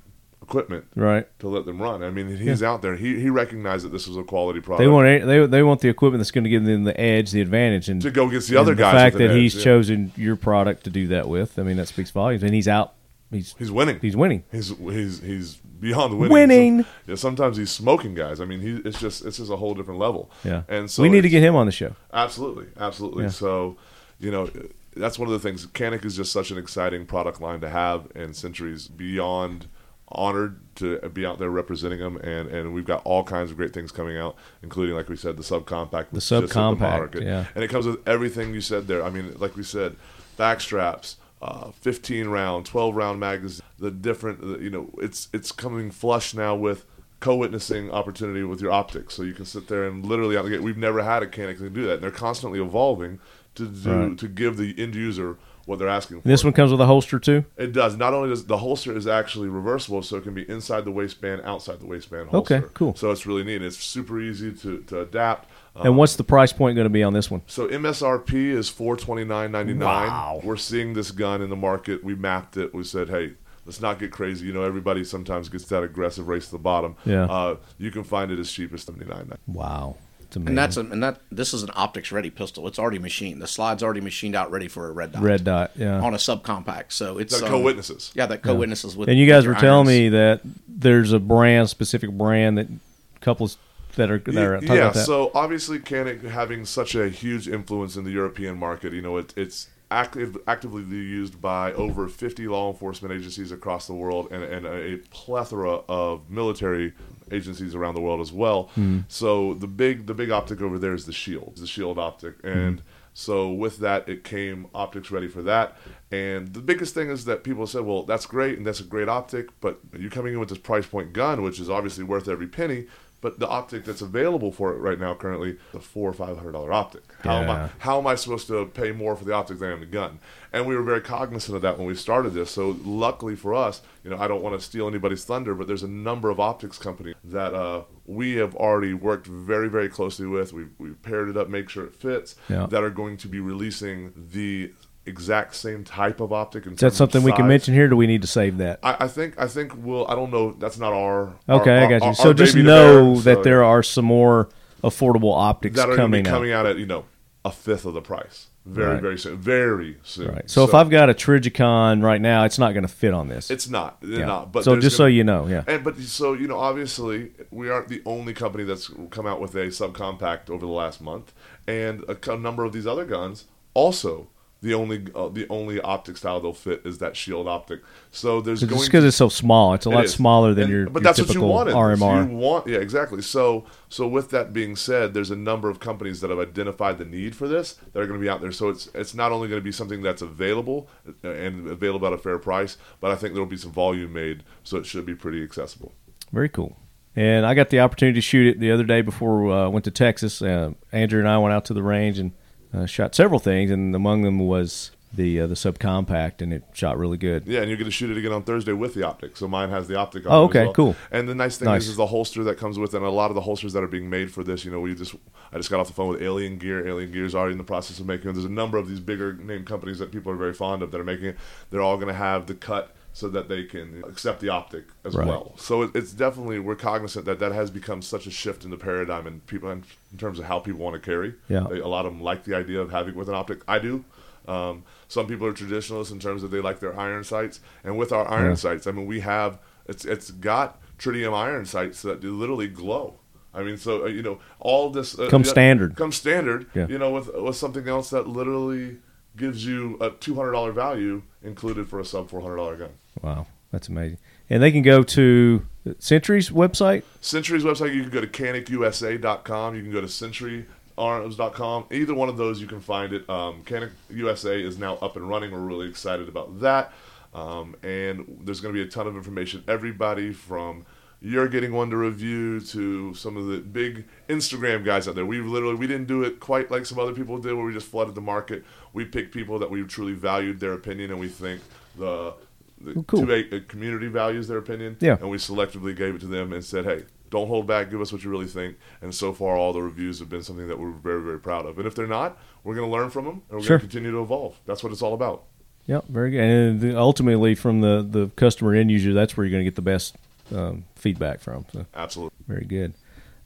equipment Right. to let them run. I mean, he's out there. He he recognized that this was a quality product. They want they they want the equipment that's going to give them the edge, the advantage, and to go against the other guys. the fact that edge, he's yeah. chosen your product to do that with, I mean, that speaks volumes. And he's out. He's He's winning. he's winning. He's he's he's beyond winning. Winning. Some- yeah, sometimes he's smoking guys. I mean, he it's just it's just a whole different level. Yeah. and so we need to get him on the show. Absolutely, absolutely. Yeah. So, you know, that's one of the things. Canik is just such an exciting product line to have, and Centuries beyond honored to be out there representing them. And, and we've got all kinds of great things coming out, including, like we said, the subcompact. hit subcompact, market. yeah. And it comes with everything you said there. I mean, like we said, back straps. Uh, 15 round, 12 round magazine. The different, you know, it's it's coming flush now with co-witnessing opportunity with your optics, so you can sit there and literally the. We've never had a to do that. And they're constantly evolving to do Right. to give the end user what they're asking for. And this one comes with a holster too. It does. Not only does the holster is actually reversible, so it can be inside the waistband, outside the waistband holster. Okay, cool. So it's really neat. It's super easy to, to adapt. Um, And what's the price point going to be on this one? so MSRP is four twenty nine ninety nine. Wow. We're seeing this gun in the market. We mapped it. We said, hey, let's not get crazy. You know, everybody sometimes gets that aggressive race to the bottom. Yeah. Uh, you can find it as cheap as seventy nine. Wow, it's amazing. And that's a, and that this is an optics ready pistol. It's already machined. The slide's already machined out, ready for a red dot. red dot. Yeah. on a subcompact. So it's That um, co-witnesses. Yeah, that co-witnesses with. and you guys were telling irons. me that there's a brand, specific brand that couples that are that are talk yeah, about that. so obviously Canik having such a huge influence in the European market, you know, it, it's active, actively used by over 50 law enforcement agencies across the world and, and a plethora of military agencies around the world as well. Hmm. So the big the big optic over there is the Shield, the Shield optic, Hmm. and so with that it came optics ready for that. And the biggest thing is that people said, well, that's great and that's a great optic, but you coming in with this price point gun, which is obviously worth every penny. But the optic that's available for it right now, currently, the four or five hundred dollar optic. How am I? How am I supposed to pay more for the optic than I am the gun? And we were very cognizant of that when we started this. So luckily for us, you know, I don't want to steal anybody's thunder, but there's a number of optics companies that uh, we have already worked very, very closely with. We've, we've paired it up, make sure it fits. Yeah. That are going to be releasing the exact same type of optic. Is that something we can mention here? Or do we need to save that? I, I think I think we'll. I don't know. That's not our. Okay, our- I got you. our- so our just know bear, that so- there are some more affordable optics that are coming be out. coming out at you know a fifth of the price. Very Right. very soon. Very soon. Right. So, if I've got a Trijicon right now, it's not going to fit on this. it's not. It's Yeah. not. But so just so gonna- you know, yeah. And but so you know, obviously, we aren't the only company that's come out with a subcompact over the last month, and a, co- number of these other guns also. The only uh, the only optic style they'll fit is that shield optic. So there's Just going because it's so small, it's a It lot is. smaller than And- your, but your that's what you typical wanted. RMR. You want, yeah, exactly. So, so with that being said, there's a number of companies that have identified the need for this that are going to be out there. So it's it's not only going to be something that's available uh, and available at a fair price, but I think there will be some volume made, so it should be pretty accessible. Very cool. And I got the opportunity to shoot it the other day before uh, I went to Texas. Uh, Andrew and I went out to the range and uh, shot several things, and among them was the uh, the subcompact, and it shot really good. Yeah, and you're going to shoot it again on Thursday with the optic. So mine has the optic on. Oh, okay, well. cool. And the nice thing Nice. is, is the holster that comes with it, and a lot of the holsters that are being made for this. You know, we just I just got off the phone with Alien Gear. Alien Gear is already in the process of making. it. There's a number of these bigger name companies that people are very fond of that are making it. They're all going to have the cut so that they can accept the optic as Right. well. So it, it's definitely we're cognizant that that has become such a shift in the paradigm and people in, in terms of how people want to carry. Yeah. They- a lot of them like the idea of having with an optic. I do. Um, some people are traditionalists in terms of they like their iron sights, and with our iron Yeah. sights, I mean we have it's it's got tritium iron sights that do literally glow. I mean, so uh, you know all this uh, Comes standard. Comes standard. Yeah. You know, with with something else that literally gives you a two hundred dollar value included for a sub four hundred dollar gun. Wow, that's amazing. And they can go to Century's website. Century's website, you can go to canikusa.com. You can go to centuryarms.com. Either one of those, you can find it. Um, Canik USA is now up and running. We're really excited about that. Um, and there's going to be a ton of information. Everybody from you're getting one to review to some of the big Instagram guys out there. We literally we didn't do it quite like some other people did, where we just flooded the market. We picked people that we truly valued their opinion, and we think the the cool. 2A community values their opinion. Yeah. And we selectively gave it to them and said, hey, don't hold back. Give us what you really think. And so far, all the reviews have been something that we're very, very proud of. And if they're not, we're going to learn from them and we're Sure. going to continue to evolve. That's what it's all about. Yeah, very good. And ultimately, from the, the customer end user, that's where you're going to get the best um, feedback from. So Absolutely. very good.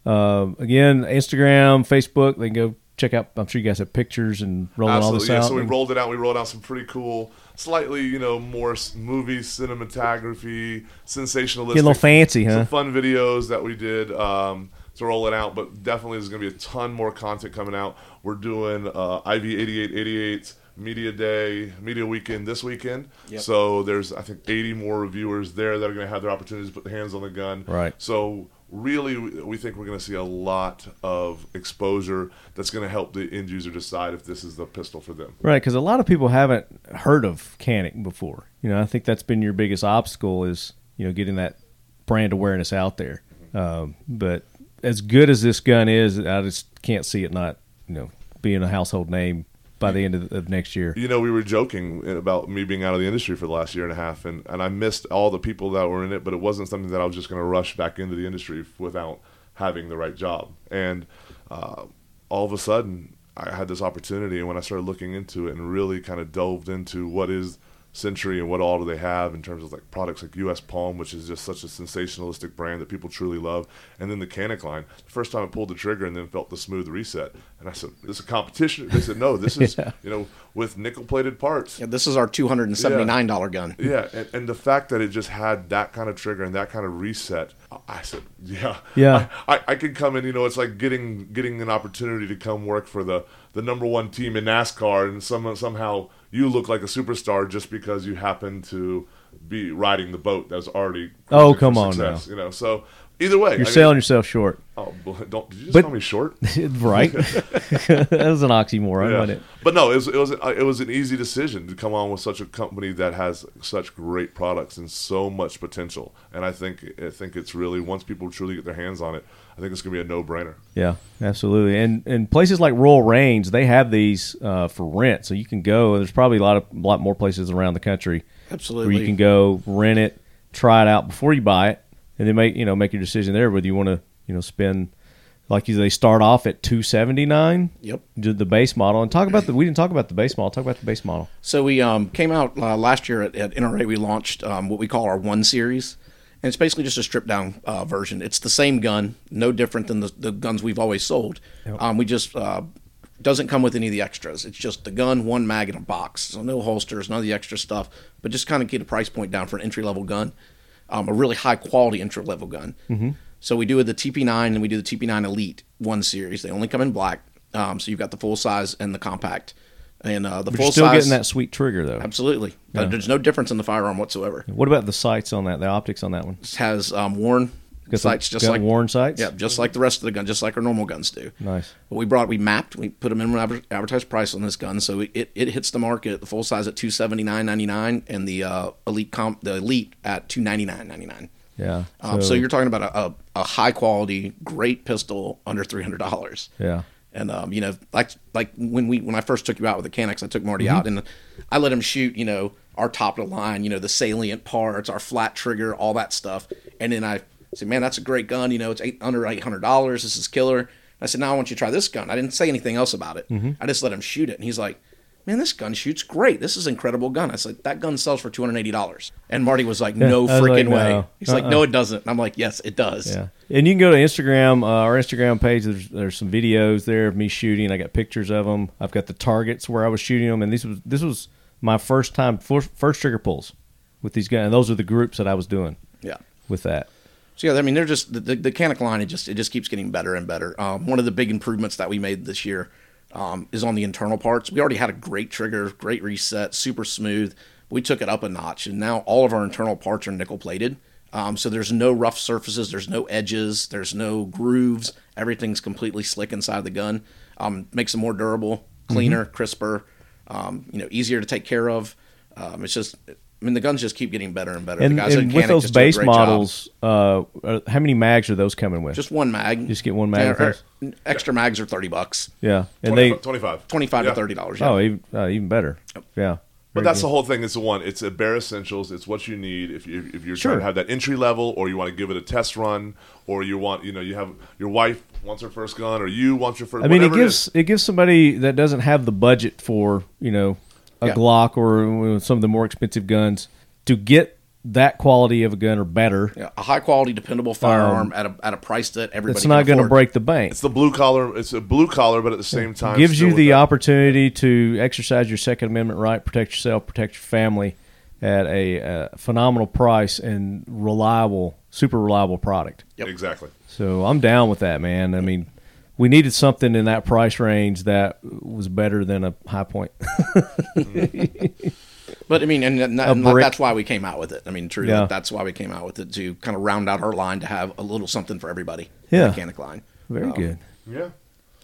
Um, again, Instagram, Facebook, they can go check out. I'm sure you guys have pictures and rolling all this Absolutely. Yeah, out. so we rolled it out. We rolled out some pretty cool, slightly, you know, more movie cinematography, sensationalistic. Get a little fancy, huh? Some fun videos that we did um, to roll it out, but definitely there's going to be a ton more content coming out. We're doing uh, IV 8888 Media Day, Media Weekend this weekend. Yep. So there's, I think, 80 more reviewers there that are going to have their opportunities to put their hands on the gun. Right. So really, we think we're going to see a lot of exposure that's going to help the end user decide if this is the pistol for them. Right, because a lot of people haven't heard of Canik before. You know, I think that's been your biggest obstacle is you know getting that brand awareness out there. Um, but as good as this gun is, I just can't see it not you know being a household name by the end of, of next year. You know, we were joking about me being out of the industry for the last year and a half, and, and I missed all the people that were in it, but it wasn't something that I was just going to rush back into the industry without having the right job. And uh, all of a sudden, I had this opportunity, and when I started looking into it and really kind of delved into what is Century and what all do they have in terms of like products like US Palm, which is just such a sensationalistic brand that people truly love, and then the Canik line. The first time I pulled the trigger and then felt the smooth reset, and I said, "This is a competition." They said, "No, this is <laughs> you know with nickel plated parts." Yeah, this is our two hundred and seventy nine dollar gun. Yeah, and, and the fact that it just had that kind of trigger and that kind of reset, I said, yeah, Yeah. I, I, I could come in. You know, it's like getting getting an opportunity to come work for the the number one team in NASCAR, and some somehow you look like a superstar just because you happen to be riding the boat that's already. Oh, come on now. You know, so either way, You're I mean- selling yourself short, Oh, don't did you just But- call me short? <laughs> right? <laughs> that was an oxymoron, Yeah. wasn't it? But no, it was it was uh, it was an easy decision to come on with such a company that has such great products and so much potential. And I think I think it's really once people truly get their hands on it, I think it's going to be a no brainer. Yeah, absolutely. And and places like Royal Range, they have these uh, for rent, so you can go. And there's probably a lot of a lot more places around the country Absolutely. where you can go rent it, try it out before you buy it, and then make you know make your decision there whether you want to you know spend like you they start off at two seventy nine. Yep. Do the base model and talk about the we didn't talk about the base model. Talk about the base model. So we um, came out uh, last year at, at NRA. We launched um, what we call our One Series, and it's basically just a stripped down uh, version. It's the same gun, no different than the, the guns we've always sold. Um, we just uh, doesn't come with any of the extras. It's just the gun, one mag, in a box. So no holsters, none of the extra stuff. But just kind of get a price point down for an entry level gun, um, a really high quality entry level gun. Mm-hmm. So we do the TP9 and we do the TP9 Elite One Series. They only come in black. Um, so you've got the full size and the compact. And uh, the But full you're still size, getting that sweet trigger though. Absolutely. Uh, there's no difference in the firearm whatsoever. What about the sights on that? The optics on that one? It has um, Warren Got sights just like Warren sights? Yeah, just like the rest of the gun, just like our normal guns do. Nice. But we brought, we mapped, we put a minimum adver- advertised price on this gun, so it, it, it hits the market the full size at two seventy nine ninety nine, and the uh, elite comp the elite at two ninety nine ninety nine. Yeah. Um, so, you're talking about a, a, a high quality, great pistol under three hundred dollars. yeah. And um, you know, like like when we when I first took you out with the Caniks, I took Marty Mm-hmm. out and I let him shoot, you know, our top of the line, you know, the salient parts, our flat trigger, all that stuff. And then I said, man, that's a great gun. You know, it's eight under eight hundred dollars. This is killer. And I said, now I want you to try this gun. I didn't say anything else about it. Mm-hmm. I just let him shoot it, and he's like. Man, this gun shoots great. This is an incredible gun. I said that gun sells for two hundred eighty dollars, and Marty was like, "No I was like, freaking way." no. He's like, Uh-uh. "No, it doesn't." And I'm like, "Yes, it does." Yeah, and you can go to Instagram, uh, our Instagram page. There's there's some videos there of me shooting. I got pictures of them. I've got the targets where I was shooting them, and this was this was my first time first, first trigger pulls with these guns. And those are the groups that I was doing yeah. with that. So yeah, I mean, they're just the, the, the Canik line. It just it just keeps getting better and better. Um, one of the big improvements that we made this year um, is on the internal parts. We already had a great trigger, great reset, super smooth. We took it up a notch, and now all of our internal parts are nickel plated. Um, so there's no rough surfaces, there's no edges, there's no grooves. Everything's completely slick inside the gun. Um, makes them more durable, cleaner, crisper. Um, you know, easier to take care of. Um, it's just, I mean, the guns just keep getting better and better. And, the guys and with those just base models, uh, uh, how many mags are those coming with? Just one mag. Just get one mag Yeah, or- those? extra mags are thirty bucks. yeah, and 20, they 25. Twenty-five Yeah. to thirty dollars. Yeah. oh even uh, even better. Yeah, But that's good. the whole thing. It's the one. It's a bare essentials. It's what you need if you if you're Sure. trying to have that entry level, or you want to give it a test run, or you want you know you have your wife wants her first gun, or you want your first. I mean, it whatever gives it, gives somebody that doesn't have the budget for you know a Yeah. Glock or some of the more expensive guns to get that quality of a gun or better. Yeah, a high quality, dependable firearm at a at a price that everybody It's not going to break the bank. It's the blue collar. It's a blue collar, but at the same time, gives you the opportunity to exercise your Second Amendment right, protect yourself, protect your family at a uh, phenomenal price and reliable, super reliable product. Yep. Exactly. So I'm down with that, man. I mean, we needed something in that price range that was better than a Hi-Point. <laughs> But I mean, and, and, and brick. that's why we came out with it. I mean, truly, Yeah. that's why we came out with it to kind of round out our line to have a little something for everybody. Yeah. the mechanic line. Very Um, good. Yeah.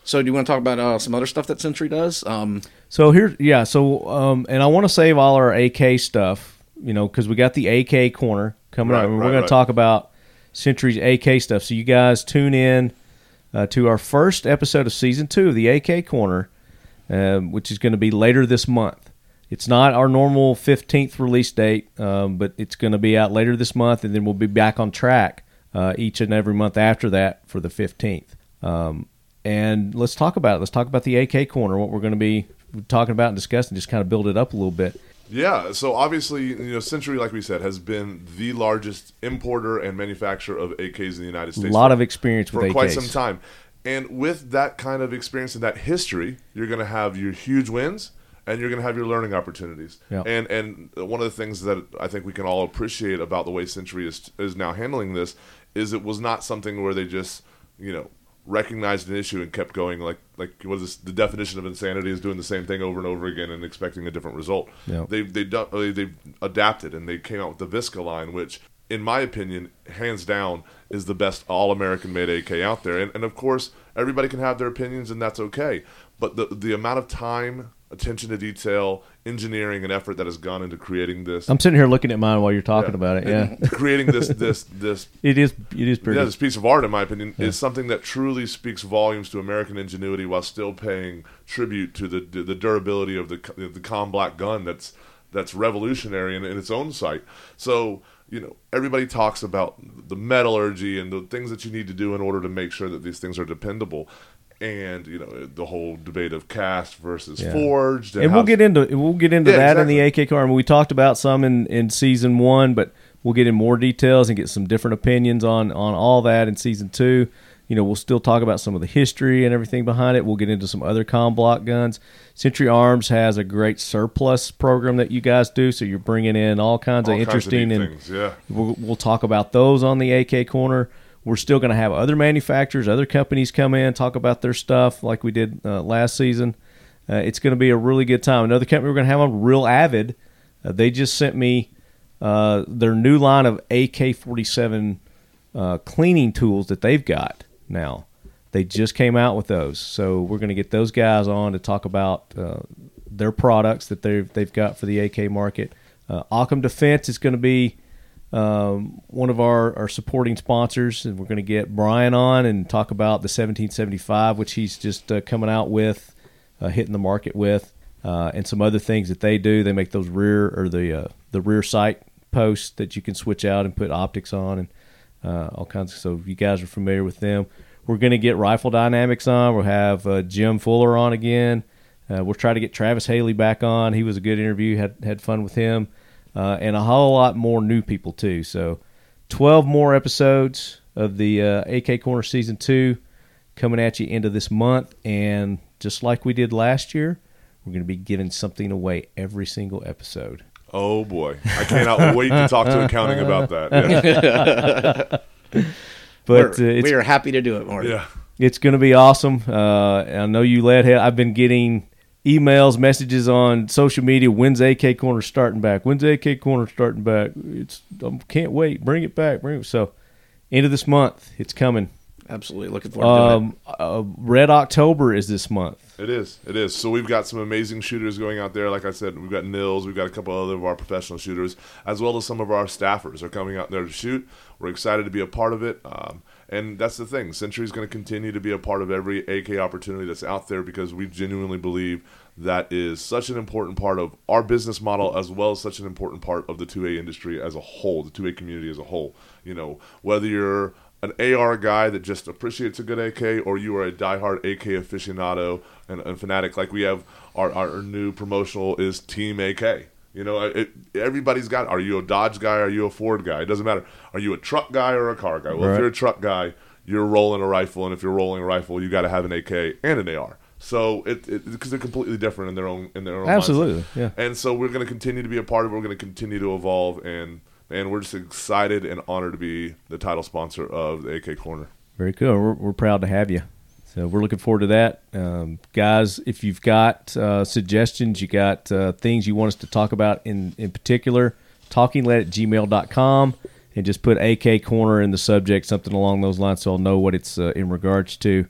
So, do you want to talk about uh, some other stuff that Century does? Um, So here, yeah. So, um, and I want to save all our AK stuff, you know, because we got the AK Korner coming Right, up, and we're going right. to talk about Century's AK stuff. So you guys tune in uh, to our first episode of season two of the AK Korner, um, which is going to be later this month. It's not our normal fifteenth release date, um, but it's going to be out later this month, and then we'll be back on track uh, each and every month after that for the fifteenth. Um, and let's talk about it. Let's talk about the AK Korner. What we're going to be talking about and discussing. Just kind of build it up a little bit. Yeah, so obviously, you know, Century, like we said, has been the largest importer and manufacturer of AKs in the United States. A lot of experience for quite AKs. some time. And with that kind of experience and that history, you're going to have your huge wins and you're going to have your learning opportunities. Yeah. And and one of the things that I think we can all appreciate about the way Century is is now handling this is it was not something where they just, you know, recognized an issue and kept going like like what is this, the definition of insanity is doing the same thing over and over again and expecting a different result. Yeah. They they do- they they adapted and they came out with the VSKA line, which in my opinion, hands down, is the best all American made AK out there. And and of course, everybody can have their opinions and that's okay. But the the amount of time, attention to detail, engineering and effort that has gone into creating this I'm sitting here looking at mine while you're talking Yeah. about it. Yeah, <laughs> creating this this this it is. It is pretty. yeah, this piece of art, in my opinion, is something that truly speaks volumes to American ingenuity while still paying tribute to the the durability of the the com black gun that's that's revolutionary in, in its own sight. So you know, everybody talks about the metallurgy and the things that you need to do in order to make sure that these things are dependable. And you know the whole debate of cast versus Yeah. forged, and we'll get into we'll get into Yeah, that in the. AK car. I mean, we talked about some in, in season one, but we'll get in more details and get some different opinions on on all that in season two. You know, we'll still talk about some of the history and everything behind it. We'll get into some other com block guns. Century Arms has a great surplus program that you guys do, so you're bringing in all kinds all of kinds interesting neat and things. Yeah, We'll, we'll talk about those on the AK Korner. We're still going to have other manufacturers, other companies come in, talk about their stuff like we did uh, last season. Uh, it's going to be a really good time. Another company we're going to have on, Real Avid, uh, they just sent me uh, their new line of AK 47 uh, cleaning tools that they've got now. They just came out with those. So we're going to get those guys on to talk about uh, their products that they've, they've got for the AK market. Uh, Occam Defense is going to be um, one of our, our supporting sponsors, and we're going to get Brian on and talk about the 1775, which he's just uh, coming out with, uh, hitting the market with, uh, and some other things that they do. They make those rear or the uh, the rear sight posts that you can switch out and put optics on, and uh, all kinds. Of, so you guys are familiar with them. We're going to get Rifle Dynamics on. We'll have uh, Jim Fuller on again. We'll try to get Travis Haley back on. He was a good interview. Had had fun with him uh, and a whole lot more new people too. So, twelve more episodes of the uh, AK Korner season two coming at you into this month, and just like we did last year, we're going to be giving something away every single episode. Oh boy, I cannot wait to talk to accounting about that. <laughs> Yeah. <laughs> But uh, we're, it's we are happy to do it, Marty. yeah. it's going to be awesome. Uh, I know you led. I've been getting emails, messages on social media. When's AK Korner starting back? When's AK Korner starting back? It's I can't wait. Bring it back. Bring it. So, end of this month, it's coming. Absolutely. Looking forward to Um, uh, Red October is this month. It is. It is. So we've got some amazing shooters going out there. Like I said, we've got Nils. We've got a couple other of our professional shooters, as well as some of our staffers are coming out there to shoot. We're excited to be a part of it. Um, and that's the thing. Century is going to continue to be a part of every AK opportunity that's out there because we genuinely believe that is such an important part of our business model as well as such an important part of the 2A industry as a whole, the 2A community as a whole. You know, whether you're an AR guy that just appreciates a good AK, or you are a diehard AK aficionado and, and fanatic, like we have our, our new promotional is Team AK. You know, it, everybody's got. Are you a Dodge guy? Are you a Ford guy? It doesn't matter. Are you a truck guy or a car guy? Well, Right. if you're a truck guy, you're rolling a rifle, and if you're rolling a rifle, you got to have an AK and an AR. So it because they're completely different in their own in their own Absolutely, mindset. yeah. And so we're going to continue to be a part of it. We're going to continue to evolve, and and we're just excited and honored to be the title sponsor of the AK Korner. Very cool. We're, we're proud to have you. So we're looking forward to that. Um, guys, if you've got uh, suggestions, you got uh, things you want us to talk about in, in particular, talkinglead at gmail.com and just put AK Korner in the subject, something along those lines so I'll know what it's uh, in regards to.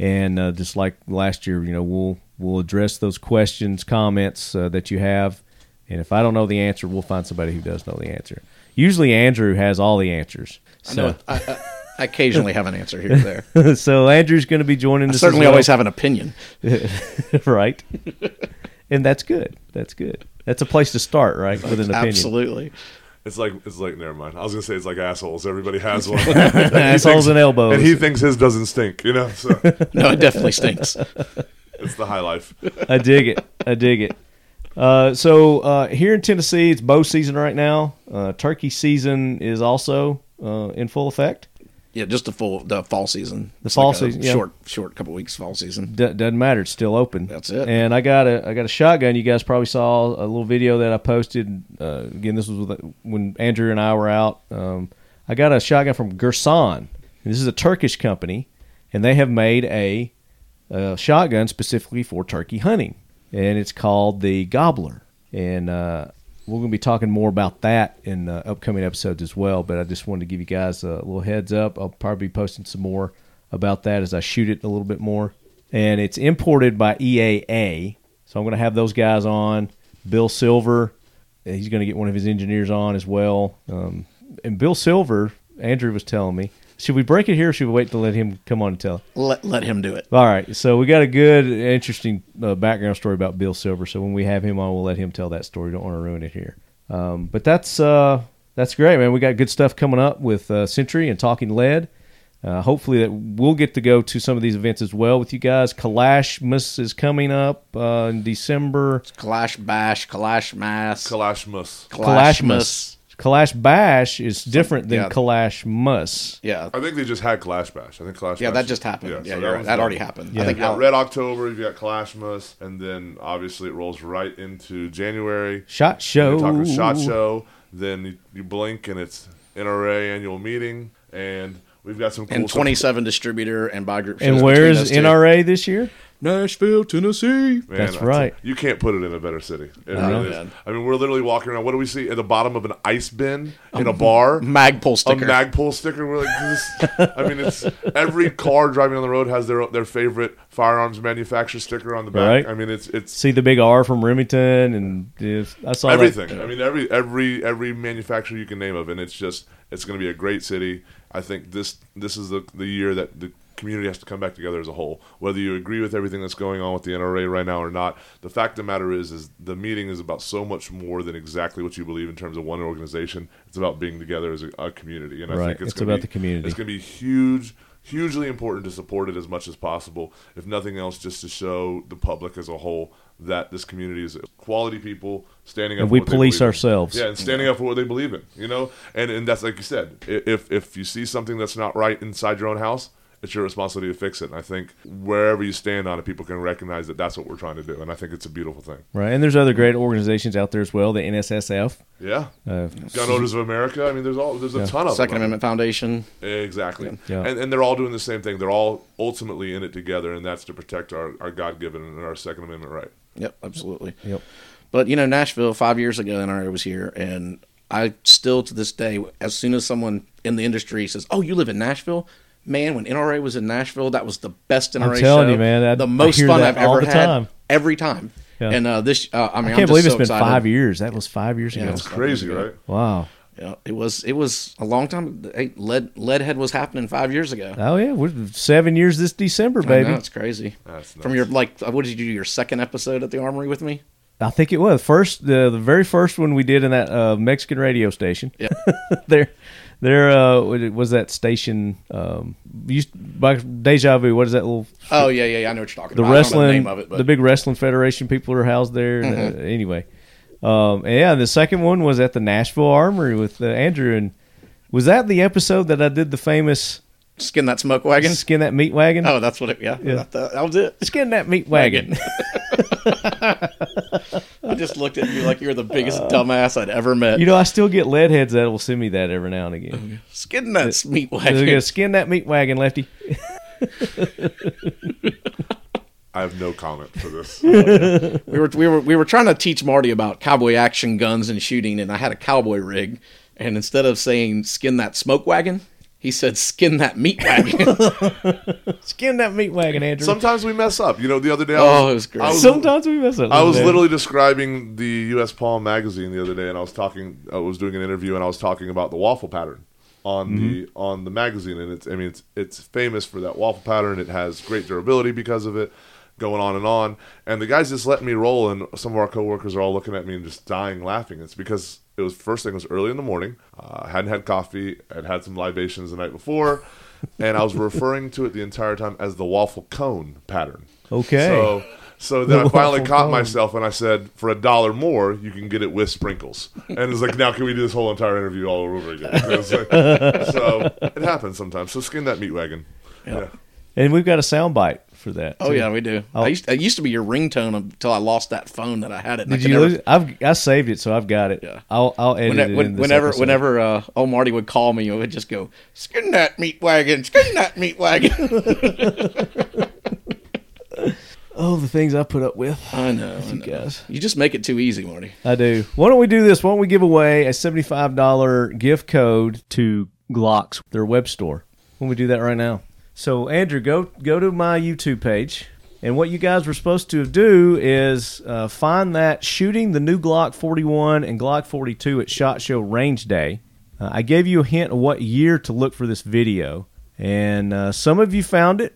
And uh, just like last year, you know, we'll we'll address those questions, comments uh, that you have. And if I don't know the answer, we'll find somebody who does know the answer. Usually Andrew has all the answers. I know. I, I, I occasionally have an answer here or there. <laughs> so Andrew's going to be joining I us. certainly well. always have an opinion. <laughs> right, and that's good. That's good. That's a place to start, right? With an opinion. Absolutely. It's like it's like never mind. I was gonna say it's like assholes. Everybody has one. <laughs> Assholes and elbows. and he thinks his doesn't stink. You know, so No, it definitely stinks. it's the high life. I dig it. I dig it. Uh, so uh, here in Tennessee, it's bow season right now. Uh, turkey season is also uh, in full effect. Yeah, just the full the fall season. The It's fall like season, yeah. Short, short couple weeks fall season. D- doesn't matter; it's still open. That's it. And I got a I got a shotgun. You guys probably saw a little video that I posted. Uh, again, this was with, when Andrew and I were out. Um, I got a shotgun from Girsan. And this is a Turkish company, and they have made a, a shotgun specifically for turkey hunting, and it's called the Gobbler. And uh, we're going to be talking more about that in uh, upcoming episodes as well. But I just wanted to give you guys a little heads up. I'll probably be posting some more about that as I shoot it a little bit more. And it's imported by EAA, so I'm going to have those guys on. Bill Silver, he's going to get one of his engineers on as well. Um, and Bill Silver, Andrew was telling me, should we break it here or should we wait to let him come on and tell? Let let him do it. All right, so we got a good, interesting uh, background story about Bill Silver. So when we have him on, we'll let him tell that story. Don't want to ruin it here. Um, but that's uh, that's great, man. We got good stuff coming up with uh, Century and Talking Lead. Uh, hopefully that we'll get to go to some of these events as well with you guys. Kalashmas is coming up uh, in December. It's Kalash bash, Kalash mass, Kalashmus. Kalashmas. Kalash Bash is different than yeah. Kalash Mus. Yeah, I think they just had Clash Bash. I think Clash. yeah, Bash that just happened. Yeah, so you're right. was that done. already happened. Yeah. I think You got Red October, you've got Clashmas, and then obviously it rolls right into January. Shot show. You're talking shot show. Then you, you blink and it's NRA annual meeting, and we've got some cool and stuff. 27 distributor and buy group. And shows where between is those two. NRA this year? Nashville, Tennessee. Man, That's right. You, you can't put it in a better city. It No, really is. I mean, we're literally walking around. What do we see at the bottom of an ice bin in a bar? <laughs> Magpul sticker. a sticker. Magpul sticker. We're like, this, I mean, it's every car driving on the road has their their favorite firearms manufacturer sticker on the back. Right. I mean, it's it's See the big R from Remington, and yes, I saw that. everything. I mean, every every every manufacturer you can name of, and it's just it's going to be a great city. I think this this is the the year that the community has to come back together as a whole. Whether you agree with everything that's going on with the NRA right now or not, the fact of the matter is, is the meeting is about so much more than exactly what you believe in terms of one organization. It's about being together as a, a community, and I think it's, It's about be- the community. It's going to be huge. Hugely important to support it as much as possible, if nothing else, just to show the public as a whole that this community is quality people standing up. And for we what they police believe in. ourselves. Yeah, and standing up for what they believe in, you know, and and that's like you said. If if you see something that's not right inside your own house, it's your responsibility to fix it. And I think wherever you stand on it, people can recognize that that's what we're trying to do, and I think it's a beautiful thing. Right, and there's other great organizations out there as well. The NSSF. Yeah, Uh, Gun Owners of America. I mean, there's all there's a ton of Second them. Amendment Foundation. Exactly. Yeah. And, and they're all doing the same thing. They're all ultimately in it together, and that's to protect our, our God given and our Second Amendment right. Yep, absolutely. Yep. But you know, Nashville five years ago, NRA was here, and I still to this day, as soon as someone in the industry says, "Oh, you live in Nashville," man, when NRA was in Nashville, that was the best NRA I'm telling show. you, man, I- the I most hear fun that I've all ever the had time. every time. Yeah. And uh, this, uh, I mean, I I'm can't just believe so it's been excited. five years. That was five years Yeah, ago. it's Crazy, right? Wow. Yeah, it was. It was a long time. Hey, lead Leadhead was happening five years ago. Oh yeah, we're seven years this December, baby. know, it's crazy. That's From nuts. your like, uh, what did you do? Your second episode at the Armory with me? I think it was first the the very first one we did in that uh, Mexican radio station. Yeah. <laughs> there, there uh, was that station. Um, used by Deja Vu. What is that little? Oh yeah, yeah, yeah. I know what you're talking the about. I don't know wrestling, the name of it, but Mm-hmm. the big wrestling federation people are housed there. And, uh, anyway, Um, and yeah, the second one was at the Nashville Armory with uh, Andrew, and was that the episode that I did the famous Skin that smoke wagon. skin that meat wagon? Oh, that's what it. Yeah, Yeah. That, that was it. Skin that meat wagon. <laughs> I just looked at you like you're the biggest dumbass I'd ever met. Uh, you know, I still get lead heads that will send me that every now and again. Skin that meat wagon. they're gonna skin that meat wagon, Lefty. <laughs> I have no comment for this. <laughs> we were we were we were trying to teach Marty about cowboy action guns and shooting, and I had a cowboy rig, and instead of saying skin that smoke wagon, he said skin that meat wagon. <laughs> <laughs> Skin that meat wagon, Andrew. Sometimes we mess up. You know, the other day. I Oh, it was great. I was, Sometimes we mess up. I was man. literally describing the U.S. Palm magazine the other day, and I was talking. I was doing an interview, and I was talking about the waffle pattern on the mm-hmm. on the magazine, and it's. I mean, it's it's famous for that waffle pattern. It has great durability because of it. Going on and on, and the guys just let me roll, and some of our coworkers are all looking at me and just dying laughing. It's because it was first thing it was early in the morning. Uh, I hadn't had coffee. I'd had some libations the night before, <laughs> and I was referring to it the entire time as the waffle cone pattern. Okay. So, so then The I <laughs> finally caught cone. myself and I said, for a dollar more, you can get it with sprinkles. And it's like, now can we do this whole entire interview all over again? <laughs> It's like- so it happens sometimes. So skin that meat wagon. Yeah. and we've got a sound bite for that. oh too. yeah, we do. I used, it used to be your ringtone until I lost that phone that I had it. and I Did you never-? I've I saved it, so I've got it. Yeah. I'll I'll edit Whenever, it. when- whenever, episode. whenever uh, old Marty would call me, it would just go, "Skin that meat wagon, skin that meat wagon." <laughs> Oh, the things I put up with. I know, I You know. guys. You just make it too easy, Marty. I do. Why don't we do this? Why don't we give away a seventy-five dollar gift code to Glocks, their web store? Why don't we do that right now? So, Andrew, go go to my YouTube page, and what you guys were supposed to do is uh, find that shooting the new Glock 41 and Glock 42 at Shot Show Range Day. Uh, I gave you a hint of what year to look for this video, and uh, some of you found it,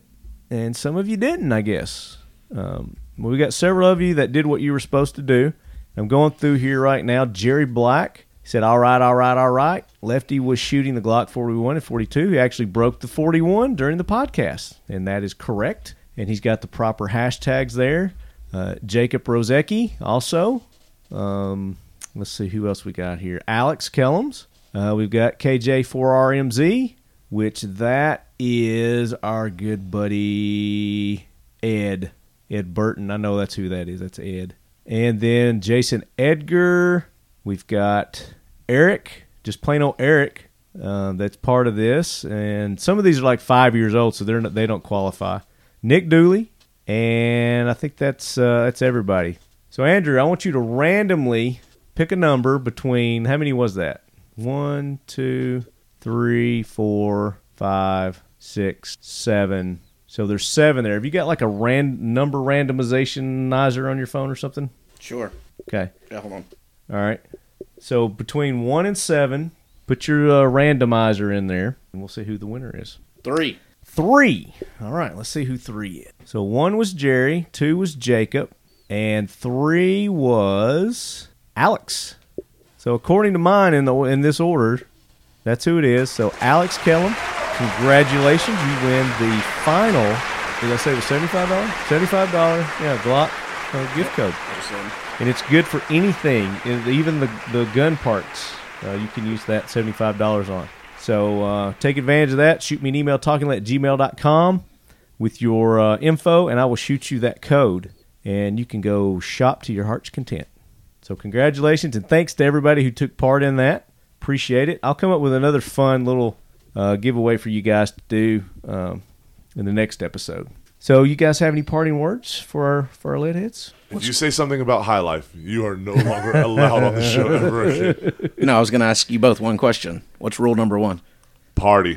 and some of you didn't. I guess. Um, we got several of you that did what you were supposed to do. I'm going through here right now. Jerry Black said, "All right, all right, all right." Lefty was shooting the Glock 41 and 42. He actually broke the 41 during the podcast, and that is correct. And he's got the proper hashtags there. Uh, Jacob Rozecki also. Um, let's see who else we got here. Alex Kellums. Uh, we've got KJ4RMZ, which that is our good buddy Ed. Ed Burton. I know that's who that is. That's Ed. And then Jason Edgar. We've got Eric, just plain old Eric. Uh, that's part of this, and some of these are like five years old, so they're not, they don't qualify. Nick Dooley, and I think that's uh, that's everybody. So Andrew, I want you to randomly pick a number between how many was that? One, two, three, four, five, six, seven. So there's seven there. Have you got like a ran- number randomizationizer on your phone or something? Sure. Okay. Yeah, hold on. All right. So between one and seven, put your uh, randomizer in there, and we'll see who the winner is. Three. Three. All right. Let's see who three is. So one was Jerry, two was Jacob, and three was Alex. So according to mine in the in this order, that's who it is. So Alex Kellum, congratulations! You win the final. Did I say it was seventy five dollars? Seventy five dollar, yeah, Glock uh, gift code and it's good for anything, even the the gun parts. Uh, you can use that seventy five dollars on. So uh, take advantage of that. Shoot me an email talkinglead at gmail.com with your uh, info, and I will shoot you that code, and you can go shop to your heart's content. So congratulations and thanks to everybody who took part in that. Appreciate it. I'll come up with another fun little uh, giveaway for you guys to do um, in the next episode. So you guys have any parting words for our for our lead hits? If you say something about high life, you are no longer allowed on the show ever again. No, I was going to ask you both one question. What's rule number one? Party.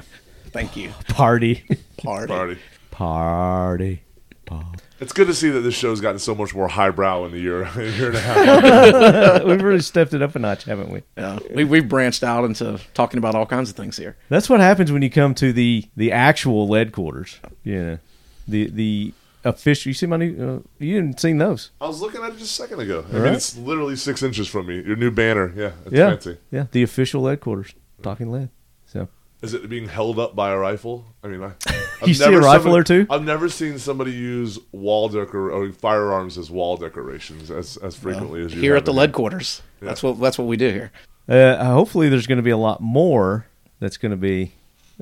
Thank you. <laughs> Party. Party. Party. Party. It's good to see that this show's gotten so much more highbrow in the year, <laughs> year and a half. <laughs> We've really stepped it up a notch, haven't we? Yeah, we, we've branched out into talking about all kinds of things here. That's what happens when you come to the the actual lead quarters. Yeah, the the official. You see my new? Uh, you didn't seen those? I was looking at it just a second ago. I Right. mean, it's literally six inches from me. Your new banner. Yeah, it's yeah, fancy. yeah. The official lead quarters. Talking lead. So Is it being held up by a rifle? I mean, I, <laughs> I've You see a rifle somebody- or two? I've never seen somebody use wall decor or firearms as wall decorations as as frequently as you Here at the in lead quarters. That's what that's what we do here. Uh, hopefully, there's going to be a lot more that's going to be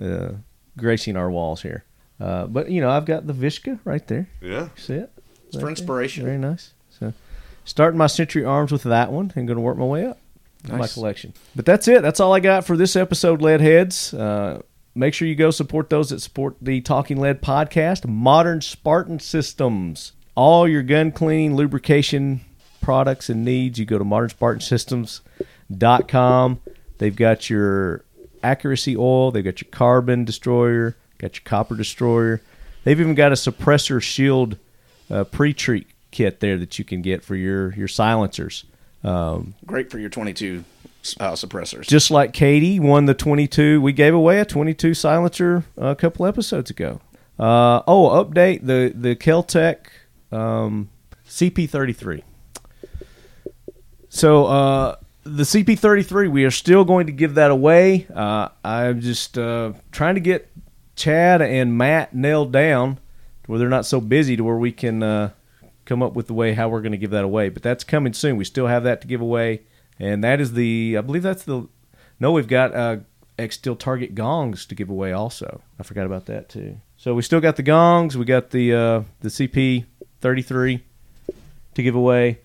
uh, gracing our walls here. Uh, but you know, I've got the VSKA right there. Yeah, See it? It's for Right there. inspiration. Very nice. So, starting my Century Arms with that one and going to work my way up in my collection. But that's it. That's all I got for this episode, Lead Heads. Uh, make sure you go support those that support the Talking Lead podcast. Modern Spartan Systems. All your gun cleaning, lubrication products and needs, you go to modernspartansystems.com. They've got your accuracy oil, they've got your carbon destroyer, got your copper destroyer. They've even got a suppressor shield uh, pre-treat kit there that you can get for your your silencers. Um, Great for your 22 uh, suppressors. just like Katie won the 22, we gave away a 22 silencer a couple episodes ago. Uh, oh, update the the Keltec um, CP33. So uh, the CP33, we are still going to give that away. Uh, I'm just uh, trying to get Chad and Matt nailed down where they're not so busy to where we can uh, come up with the way how we're going to give that away. But that's coming soon. We still have that to give away, and that is the I believe that's the no. We've got uh, X Steel Target gongs to give away also. I forgot about that too. So we still got the gongs. We got the uh, the CP33 to give away.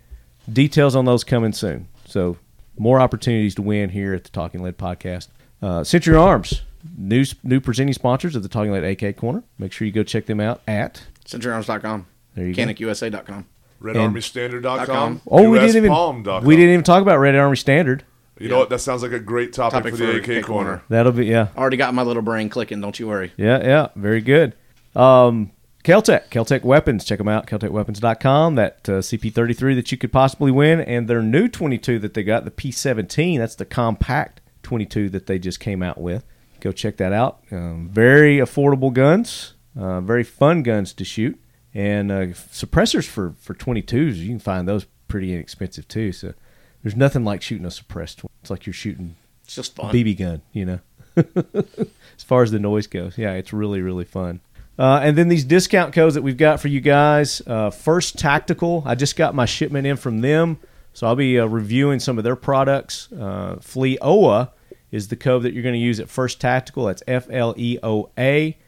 Details on those coming soon. So more opportunities to win here at the Talking Lead podcast. Uh, Century Arms, new new presenting sponsors of the Talking Lead AK Korner. Make sure you go check them out at. CenturyArms.com. There you go. CanikUSA.com. RedArmyStandard.com. Oh, we didn't even USPalm.com. we didn't even talk about Red Army Standard. You know what? That sounds like a great topic, Topic for the AK, AK Korner. corner. That'll be yeah. Already got my little brain clicking. Don't you worry. Yeah, yeah, very good. Um, Keltec, Keltec Weapons, check them out, keltecweapons.com. That uh, CP33 that you could possibly win, and their new 22 that they got, the P17, that's the compact 22 that they just came out with. Go check that out. Um, very affordable guns, uh, very fun guns to shoot, and uh, suppressors for, for 22s, you can find those pretty inexpensive too. So there's nothing like shooting a suppressed. tw- It's like you're shooting It's just a fun. BB gun, you know. <laughs> as far as the noise goes, yeah, it's really really fun. Uh, and then these discount codes that we've got for you guys. Uh, First Tactical, I just got my shipment in from them, so I'll be uh, reviewing some of their products. Uh, FLEOA is the code that you're going to use at First Tactical. That's F L E O A.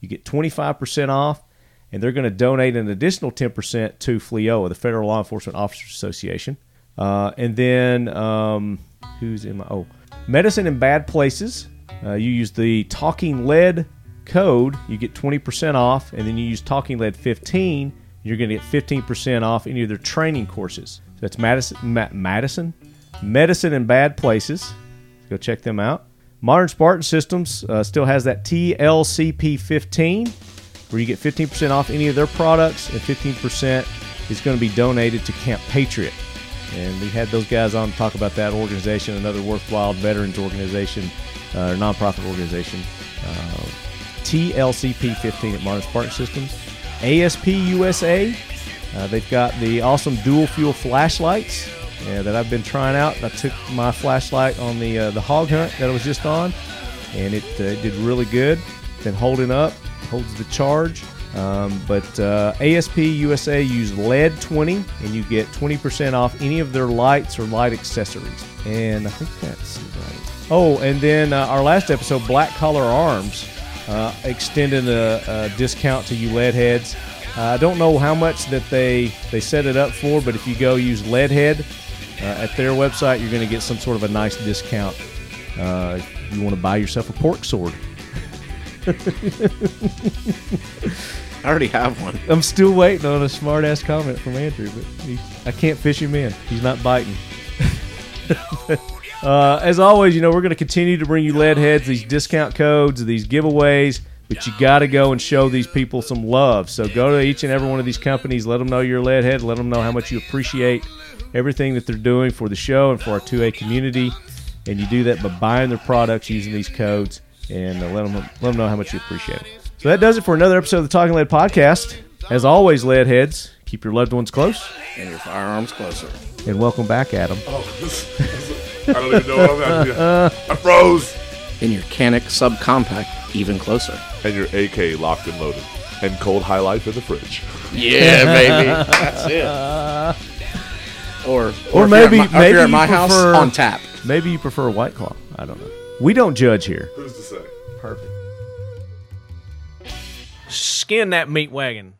You get 25% off, and they're going to donate an additional 10% to FLEOA, the Federal Law Enforcement Officers Association. Uh, and then um, who's in my oh medicine in bad places. Uh, you use the Talking Lead code, you get 20% off, and then you use Talking Lead 15, you're going to get 15% off any of their training courses. So that's Madison, Ma- Madison, medicine in bad places. Go check them out. Modern Spartan Systems uh, still has that TLCP 15 where you get 15% off any of their products, and 15% is going to be donated to Camp Patriot. And we had those guys on to talk about that organization, another worthwhile veterans organization, uh, nonprofit organization. Uh, TLCP 15 at Modern Spartan Systems. ASP USA, uh, they've got the awesome dual fuel flashlights uh, that I've been trying out. I took my flashlight on the uh, the hog hunt that I was just on, and it uh, did really good. It's been holding up, holds the charge. Um, but uh, ASP USA use lead 20, and you get 20% off any of their lights or light accessories. And I think that's right. Oh, and then uh, our last episode, Black Collar Arms, uh, extended a, a discount to you lead heads. I don't know how much that they they set it up for, but if you go use Leadhead at their website, you're going to get some sort of a nice discount. Uh, you want to buy yourself a pork sword. I already have one. I'm still waiting on a smart ass comment from Andrew, but he, I can't fish him in. He's not biting. <laughs> uh, as always, you know, we're going to continue to bring you lead heads, these discount codes, these giveaways, but you got to go and show these people some love. So go to each and every one of these companies, let them know you're a lead head, let them know how much you appreciate everything that they're doing for the show and for our 2A community. And you do that by buying their products using these codes and uh, let, them, let them know how much you appreciate it. So that does it for another episode of the Talking Lead podcast. As always, lead heads, keep your loved ones close. And your firearms closer. And welcome back, Adam. I don't even know what I'm at. I froze. and your Canik subcompact even closer. And your AK locked and loaded. And cold high life in the fridge. Yeah, baby. <laughs> That's it. Or, Or if maybe- you're at my, maybe you're at you my house prefer- on tap. Maybe you prefer White Claw. I don't know. We don't judge here. Who's to say? Perfect. Skin that meat wagon.